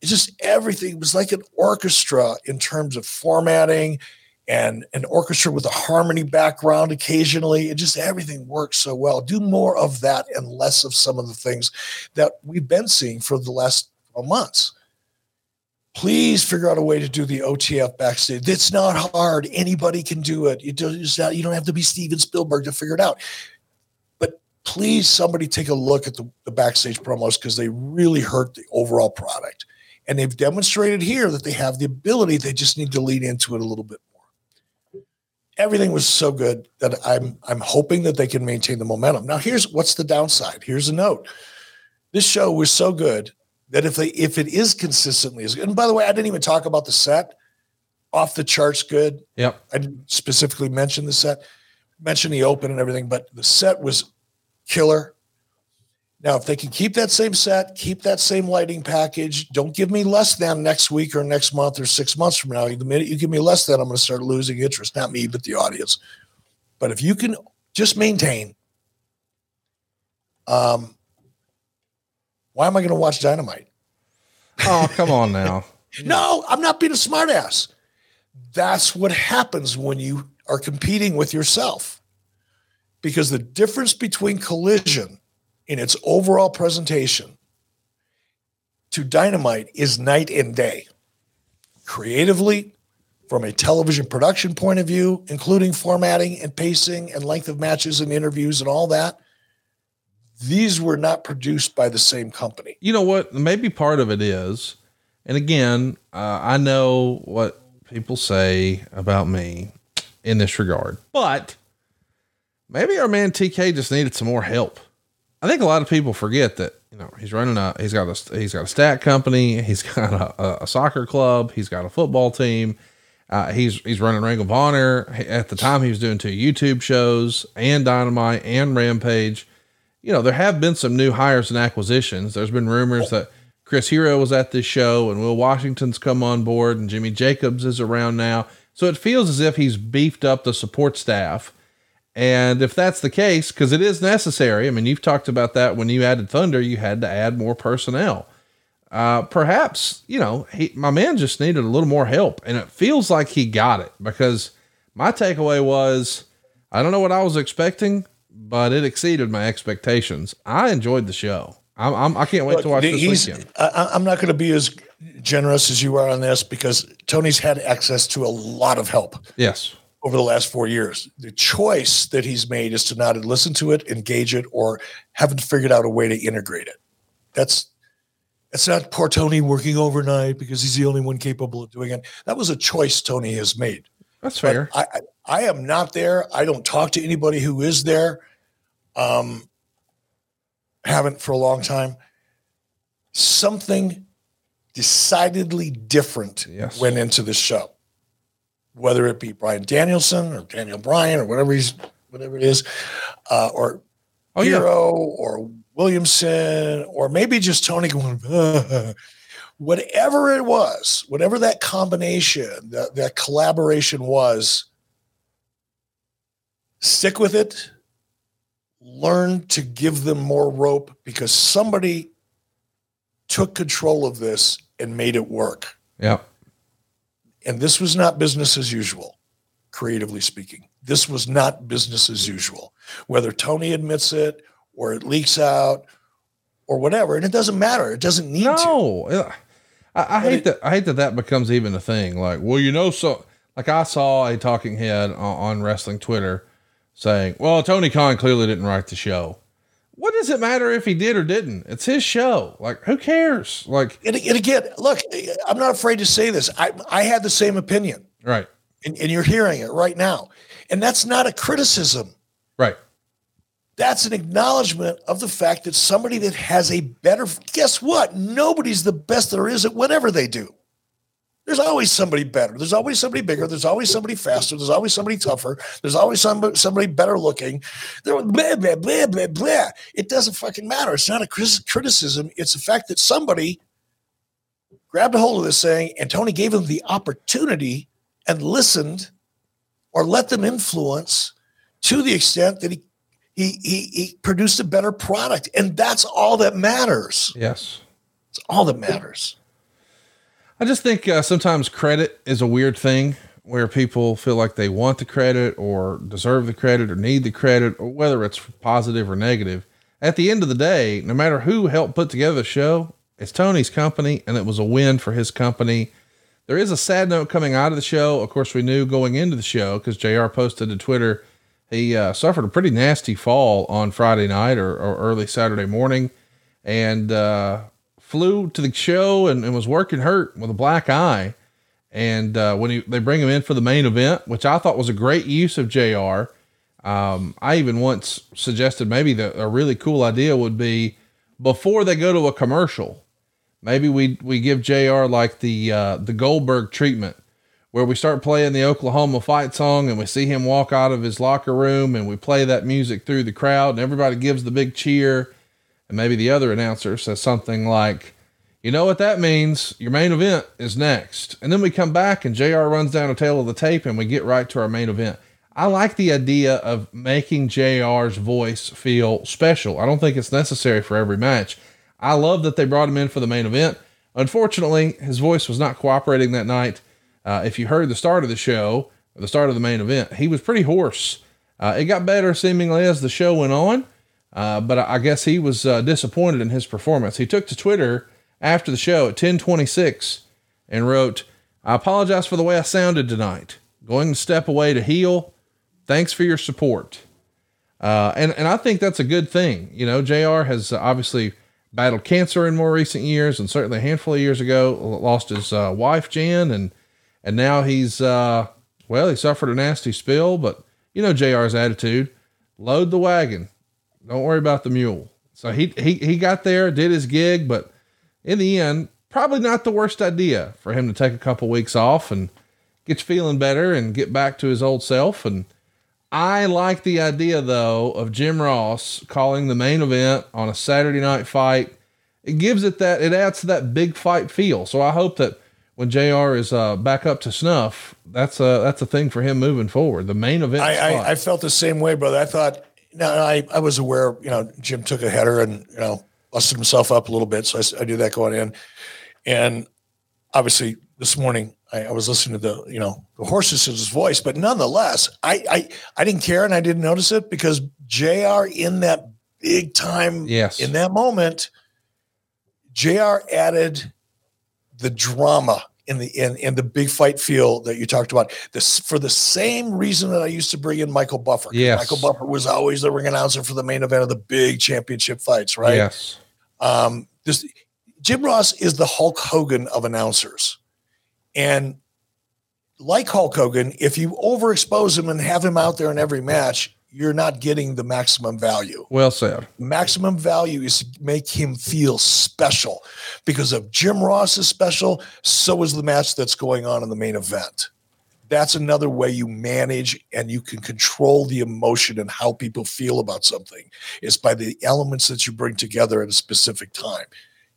It's just everything it was like an orchestra in terms of formatting and an orchestra with a harmony background occasionally. It just everything works so well. Do more of that and less of some of the things that we've been seeing for the last 12 months please figure out a way to do the OTF backstage. It's not hard. Anybody can do it. You don't, not, you don't have to be Steven Spielberg to figure it out. But please, somebody take a look at the, the backstage promos because they really hurt the overall product. And they've demonstrated here that they have the ability. They just need to lean into it a little bit more. Everything was so good that I'm I'm hoping that they can maintain the momentum. Now, here's what's the downside. Here's a note. This show was so good that if they if it is consistently as good, and by the way, I didn't even talk about the set, off the charts good. Yep. I didn't specifically mention the set, mention the open and everything, but the set was killer. Now, if they can keep that same set, keep that same lighting package, don't give me less than next week or next month or six months from now. The minute you give me less than, I'm going to start losing interest. Not me, but the audience. But if you can just maintain, um, why am I going to watch Dynamite? Oh, come on now. No, I'm not being a smartass. That's what happens when you are competing with yourself. Because the difference between collision in its overall presentation to dynamite is night and day. Creatively, from a television production point of view, including formatting and pacing and length of matches and interviews and all that, these were not produced by the same company. you know what? Maybe part of it is, and again, uh, I know what people say about me in this regard, but maybe our man TK just needed some more help. I think a lot of people forget that you know he's running a he's got a he's got a stat company, he's got a, a soccer club, he's got a football team. Uh, he's he's running Ring of Honor. At the time, he was doing two YouTube shows and Dynamite and Rampage you know, there have been some new hires and acquisitions. There's been rumors that Chris Hero was at this show and Will Washington's come on board and Jimmy Jacobs is around now. So it feels as if he's beefed up the support staff. And if that's the case, because it is necessary, I mean, you've talked about that when you added Thunder, you had to add more personnel. Uh, perhaps, you know, he, my man just needed a little more help. And it feels like he got it because my takeaway was I don't know what I was expecting, but it exceeded my expectations. I enjoyed the show. I'm, I'm I can't wait to watch the- this he's- weekend. I, I'm not going to be as generous as you are on this because Tony's had access to a lot of help Yes. over the last four years. The choice that he's made is to not listen to it, engage it, or haven't figured out a way to integrate it. That's that's not poor Tony working overnight because he's the only one capable of doing it. That was a choice Tony has made. That's But fair. I, I I am not there. I don't talk to anybody who is there. Um, haven't for a long time. Something decidedly different Yes. went into the show. Whether it be Bryan Danielson or Daniel Bryan or whatever he's whatever it is, uh, or Oh, yeah. Hero or Williamson, or maybe just Tony going, whatever it was, whatever that combination, that, that collaboration was, stick with it. Learn to give them more rope because somebody took control of this and made it work. Yeah. And this was not business as usual, creatively speaking. This was not business as usual, whether Tony admits it or it leaks out or whatever. And it doesn't matter. It doesn't need to. No, Yeah. I, I hate it- that. I hate that that becomes even a thing. Like, well, you know, so like I saw a talking head on, on wrestling Twitter saying, "Well, Tony Khan clearly didn't write the show." What does it matter if he did or didn't? It's his show. Like, who cares? Like, And, and again, look, I'm not afraid to say this. I, I had the same opinion, right, and, and you're hearing it right now. And that's not a criticism. right, That's an acknowledgement of the fact that somebody that has a better, guess what? Nobody's the best there is at whatever they do. There's always somebody better. There's always somebody bigger. There's always somebody faster. There's always somebody tougher. There's always somebody, somebody better looking. There, blah, blah, blah, blah, blah. It doesn't fucking matter. It's not a criticism. It's the fact that somebody grabbed a hold of this thing and Tony gave them the opportunity and listened or let them influence to the extent that he he he, he produced a better product and that's all that matters yes. it's all that matters I just think uh, sometimes credit is a weird thing where people feel like they want the credit or deserve the credit or need the credit or whether it's positive or negative. At the end of the day, no matter who helped put together the show, it's Tony's company and it was a win for his company. There is a sad note coming out of the show. Of course, we knew going into the show because JR posted to Twitter he uh, suffered a pretty nasty fall on Friday night or, or early Saturday morning and uh, flew to the show and, and was working hurt with a black eye. And uh, when he, they bring him in for the main event, which I thought was a great use of JR, um, I even once suggested maybe the, a really cool idea would be before they go to a commercial, maybe we we give JR like the uh, the Goldberg treatment, where we start playing the Oklahoma fight song and we see him walk out of his locker room and we play that music through the crowd and everybody gives the big cheer, and maybe the other announcer says something like, "You know what that means? Your main event is next," and then we come back and JR runs down a tale of the tape and we get right to our main event. I like the idea of making JR's voice feel special. I don't think it's necessary for every match. I love that they brought him in for the main event. Unfortunately, his voice was not cooperating that night. Uh, if you heard the start of the show, the start of the main event, he was pretty hoarse. Uh, it got better seemingly as the show went on, uh, but I guess he was uh, disappointed in his performance. He took to Twitter after the show at 1026 and wrote, I apologize for the way I sounded tonight. Going to step away to heal. Thanks for your support. Uh, and, and I think that's a good thing. You know, JR has obviously battled cancer in more recent years and certainly a handful of years ago lost his uh, wife, Jan, and, and now he's, uh, well, he suffered a nasty spill, but you know, JR's attitude, load the wagon. Don't worry about the mule. So he, he, he got there, did his gig, but in the end, probably not the worst idea for him to take a couple weeks off and get you feeling better and get back to his old self. And I like the idea though of Jim Ross calling the main event on a Saturday night fight. It gives it that, it adds to that big fight feel. So I hope that when JR is uh, back up to snuff, that's a, that's a thing for him moving forward. The main event. I. I, I felt the same way, brother. I thought, no, I, I was aware, you know, Jim took a header and, you know, busted himself up a little bit. So I, I knew that going in. And obviously this morning I, I was listening to the, you know, the horses voice, but nonetheless, I, I, I didn't care and I didn't notice it because JR in that big time, Yes. in that moment, JR added the drama in the in, in the big fight feel that you talked about. This for the same reason that I used to bring in Michael Buffer. Yes. Michael Buffer was always the ring announcer for the main event of the big championship fights, right? Yes. Um, this Jim Ross is the Hulk Hogan of announcers. And like Hulk Hogan, if you overexpose him and have him out there in every match, you're not getting the maximum value. Well said. Maximum value is to make him feel special because if Jim Ross is special, so is the match that's going on in the main event. That's another way you manage and you can control the emotion and how people feel about something is by the elements that you bring together at a specific time.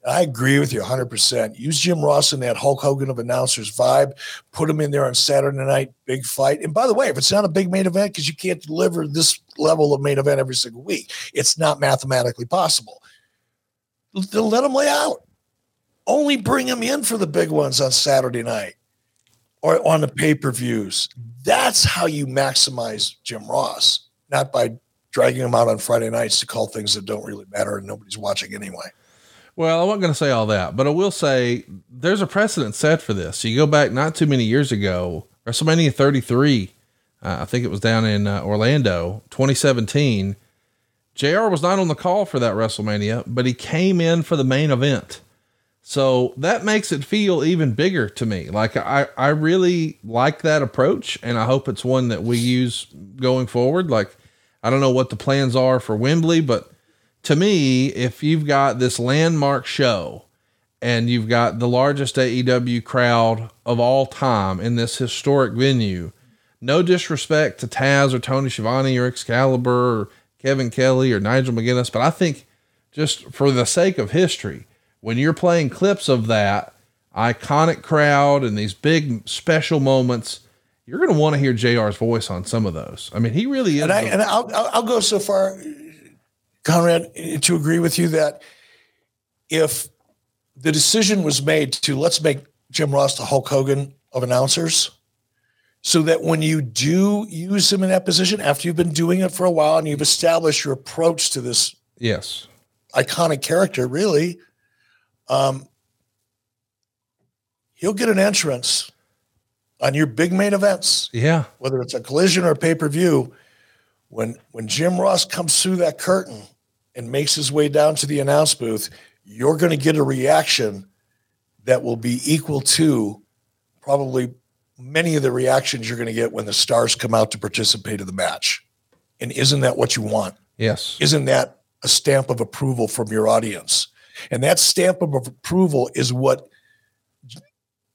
I agree with you 100%. Use Jim Ross in that Hulk Hogan of announcers vibe. Put him in there on Saturday night, big fight. And by the way, if it's not a big main event, because you can't deliver this level of main event every single week, it's not mathematically possible. They'll let him lay out. Only bring him in for the big ones on Saturday night or on the pay per views. That's how you maximize Jim Ross, not by dragging him out on Friday nights to call things that don't really matter and nobody's watching anyway. Well, I wasn't going to say all that, but I will say there's a precedent set for this. You go back not too many years ago, WrestleMania 33, uh, I think it was down in uh, Orlando, 2017. JR was not on the call for that WrestleMania, but he came in for the main event. So that makes it feel even bigger to me. Like I, I really like that approach and I hope it's one that we use going forward. Like I don't know what the plans are for Wembley, but to me, if you've got this landmark show and you've got the largest AEW crowd of all time in this historic venue, no disrespect to Taz or Tony Schiavone or Excalibur or Kevin Kelly or Nigel McGuinness, but I think just for the sake of history, when you're playing clips of that iconic crowd and these big special moments, you're going to want to hear JR's voice on some of those. I mean, he really is. And, I, and I'll, I'll go so far Conrad, to agree with you that if the decision was made to let's make Jim Ross the Hulk Hogan of announcers, so that when you do use him in that position after you've been doing it for a while and you've established your approach to this yes iconic character, really, um, he'll get an entrance on your big main events. Yeah, whether it's a collision or pay per view. When when Jim Ross comes through that curtain and makes his way down to the announce booth, you're going to get a reaction that will be equal to probably many of the reactions you're going to get when the stars come out to participate in the match. And isn't that what you want? Yes. Isn't that a stamp of approval from your audience? And that stamp of approval is what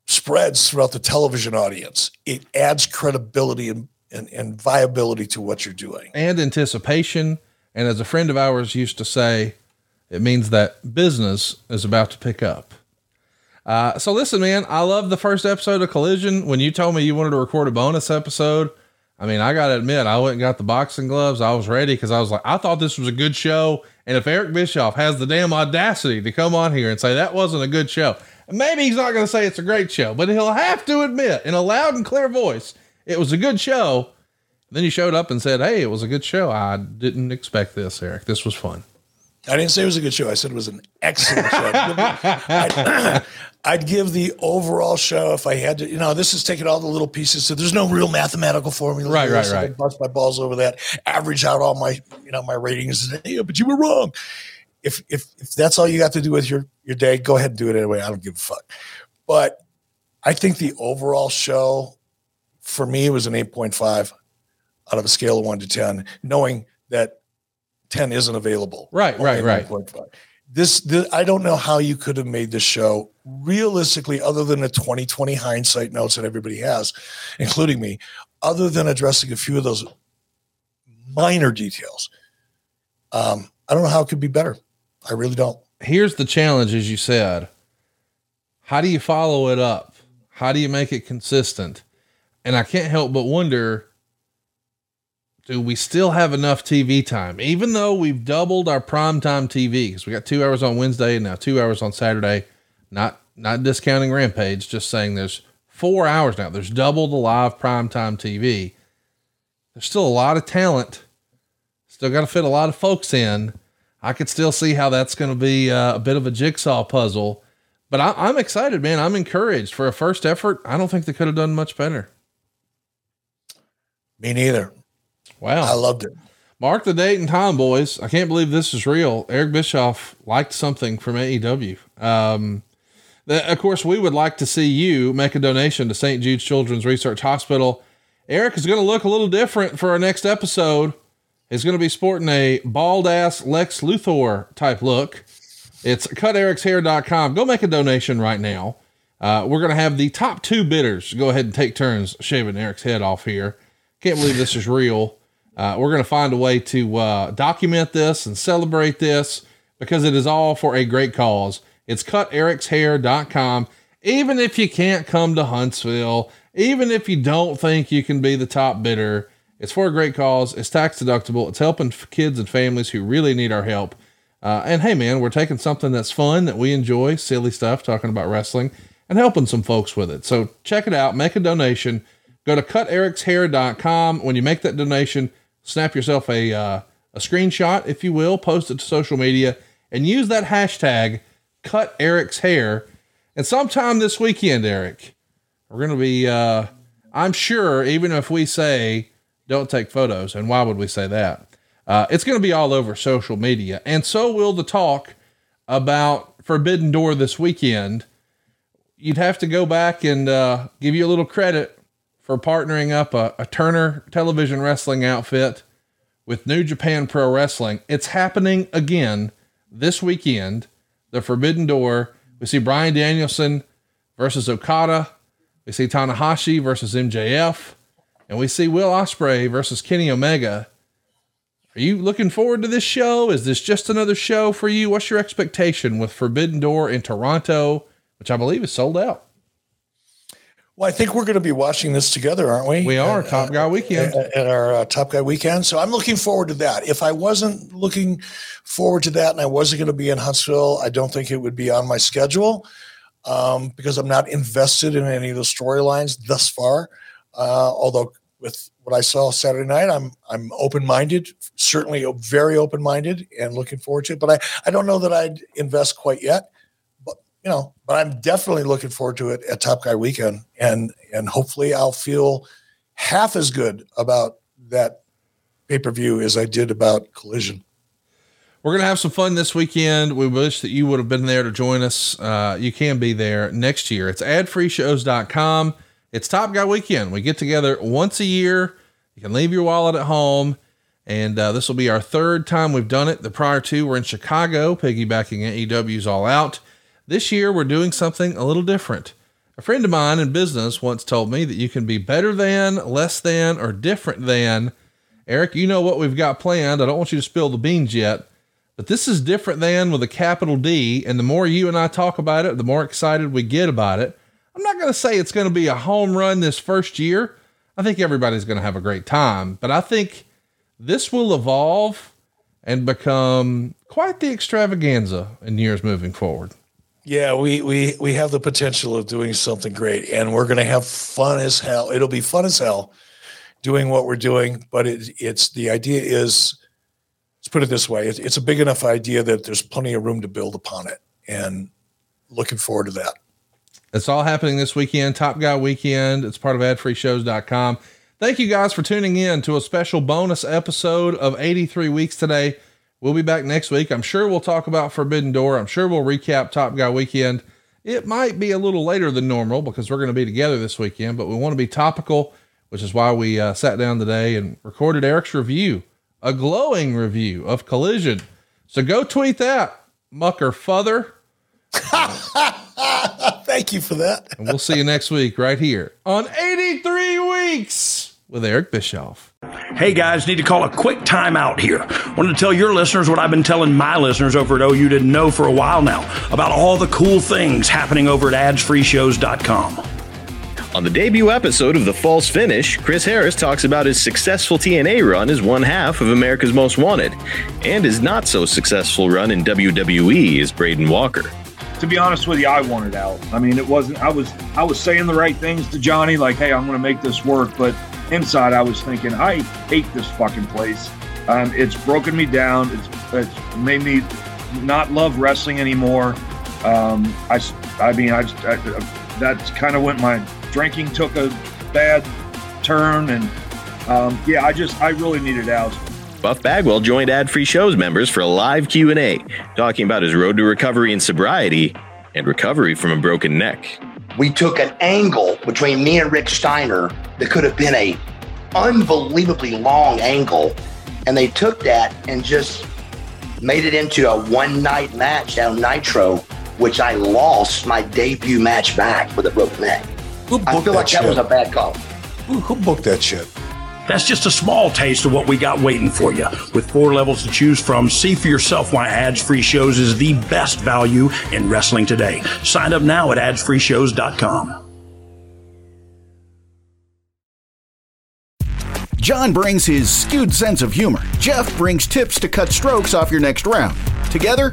spreads throughout the television audience. It adds credibility and, and, and viability to what you're doing. And anticipation and as a friend of ours used to say, it means that business is about to pick up. Uh, so listen, man, I love the first episode of Collision. When you told me you wanted to record a bonus episode, I mean, I got to admit, I went and got the boxing gloves. I was ready because I was like, I thought this was a good show. And if Eric Bischoff has the damn audacity to come on here and say that wasn't a good show, maybe he's not to say it's a great show, but he'll have to admit in a loud and clear voice, it was a good show. Then you showed up and said, Hey, it was a good show. I didn't expect this, Eric. This was fun. I didn't say it was a good show. I said it was an excellent show. I'd, I'd, give the overall show if I had to. You know, this is taking all the little pieces. So there's no real mathematical formula. Right, right, right. Bust my balls over that. Average out all my, you know, my ratings. Yeah, but you were wrong. If if if that's all you got to do with your your day, go ahead and do it anyway. I don't give a fuck. But I think the overall show for me was an eight point five out of a scale of one to 10, knowing that 10 isn't available. Right, right, right. This, this, I don't know how you could have made this show realistically, other than the 2020 hindsight notes that everybody has, including me, other than addressing a few of those minor details. Um, I don't know how it could be better. I really don't. Here's the challenge, as you said. How do you follow it up? How do you make it consistent? And I can't help but wonder do we still have enough TV time? Even though we've doubled our primetime TV, because we got two hours on Wednesday and now two hours on Saturday. Not not discounting Rampage, just saying there's four hours now. There's double the live primetime TV. There's still a lot of talent. Still got to fit a lot of folks in. I could still see how that's going to be uh, a bit of a jigsaw puzzle. But I, I'm excited, man. I'm encouraged for a first effort. I don't think they could have done much better. Me neither. Wow. I loved it. Mark the date and time, boys. I can't believe this is real. Eric Bischoff liked something from AEW. Um, of course, we would like to see you make a donation to St. Jude's Children's Research Hospital. Eric is going to look a little different for our next episode. He's going to be sporting a bald ass Lex Luthor type look. It's cutericshair.com. Go make a donation right now. Uh, we're going to have the top two bidders go ahead and take turns shaving Eric's head off here. Can't believe this is real. Uh, we're going to find a way to uh, document this and celebrate this because it is all for a great cause. It's cutericshair.com. Even if you can't come to Huntsville, even if you don't think you can be the top bidder, it's for a great cause. It's tax deductible. It's helping kids and families who really need our help. Uh, and hey, man, we're taking something that's fun that we enjoy, silly stuff, talking about wrestling, and helping some folks with it. So check it out. Make a donation. Go to cutericshair.com. When you make that donation, snap yourself a uh, a screenshot, if you will, post it to social media, and use that hashtag cut Eric's hair. And sometime this weekend, Eric, we're going to be, uh, I'm sure, even if we say don't take photos, and why would we say that? Uh, it's going to be all over social media. And so will the talk about Forbidden Door this weekend. You'd have to go back and uh, give you a little credit for partnering up a, a Turner television wrestling outfit with New Japan Pro Wrestling. It's happening again this weekend. The Forbidden Door. We see Bryan Danielson versus Okada. We see Tanahashi versus MJF. And we see Will Ospreay versus Kenny Omega. Are you looking forward to this show? Is this just another show for you? What's your expectation with Forbidden Door in Toronto, which I believe is sold out? Well, I think we're going to be watching this together, aren't we? We are Top Guy Weekend at, at our uh, Top Guy Weekend. So I'm looking forward to that. If I wasn't looking forward to that and I wasn't going to be in Huntsville, I don't think it would be on my schedule um, because I'm not invested in any of the storylines thus far. Uh, although with what I saw Saturday night, I'm I'm open minded, certainly very open minded, and looking forward to it. But I I don't know that I'd invest quite yet you know, but I'm definitely looking forward to it at Top Guy Weekend, and and hopefully I'll feel half as good about that pay per view as I did about Collision. We're gonna have some fun this weekend. We wish that you would have been there to join us. Uh, you can be there next year. It's adfreeshows.com. It's Top Guy Weekend. We get together once a year. You can leave your wallet at home. And uh, this will be our third time we've done it. The prior two were in Chicago, piggybacking AEW's All Out. This year, we're doing something a little different. A friend of mine in business once told me that you can be better than, less than, or different than. Eric, you know what we've got planned. I don't want you to spill the beans yet, but this is different than with a capital D. And the more you and I talk about it, the more excited we get about it. I'm not going to say it's going to be a home run this first year. I think everybody's going to have a great time, but I think this will evolve and become quite the extravaganza in years moving forward. Yeah, we we we have the potential of doing something great, and we're going to have fun as hell. It'll be fun as hell doing what we're doing, but it, it's the idea is let's put it this way: it's, it's a big enough idea that there's plenty of room to build upon it, and looking forward to that. It's all happening this weekend, Top Guy Weekend. It's part of adfreeshows.com. Thank you guys for tuning in to a special bonus episode of 83 Weeks Today. We'll be back next week. I'm sure we'll talk about Forbidden Door. I'm sure we'll recap Top Guy Weekend. It might be a little later than normal because we're going to be together this weekend, but we want to be topical, which is why we uh, sat down today and recorded Eric's review, a glowing review of Collision. So go tweet that, mucker father. Thank you for that. and we'll see you next week right here on 83 Weeks with Eric Bischoff. Hey guys, need to call a quick timeout here. Wanted to tell your listeners what I've been telling my listeners over at OU didn't know for a while now about all the cool things happening over at adsfreeshows.com. On the debut episode of The False Finish, Chris Harris talks about his successful TNA run as one half of America's Most Wanted, and his not so successful run in WWE as Braden Walker. To be honest with you, I wanted out. I mean, it wasn't. I was I was saying the right things to Johnny, like, "Hey, I'm going to make this work," but inside I was thinking, I hate this fucking place. Um, it's broken me down. It's, it's made me not love wrestling anymore. Um, I, I mean, I, I that's kind of when my drinking took a bad turn, and um, yeah, I just I really needed out. Buff Bagwell joined Ad Free Shows members for a live Q and A, talking about his road to recovery and sobriety, and recovery from a broken neck we took an angle between me and Rick Steiner that could have been a unbelievably long angle and they took that and just made it into a one night match down Nitro, which I lost my debut match back with a broken neck. I feel like that, that was a bad call. Who, who booked that shit? That's just a small taste of what we got waiting for you. With four levels to choose from, see for yourself why ads free shows is the best value in wrestling today. Sign up now at adsfreeshows.com. John brings his skewed sense of humor. Jeff brings tips to cut strokes off your next round. Together,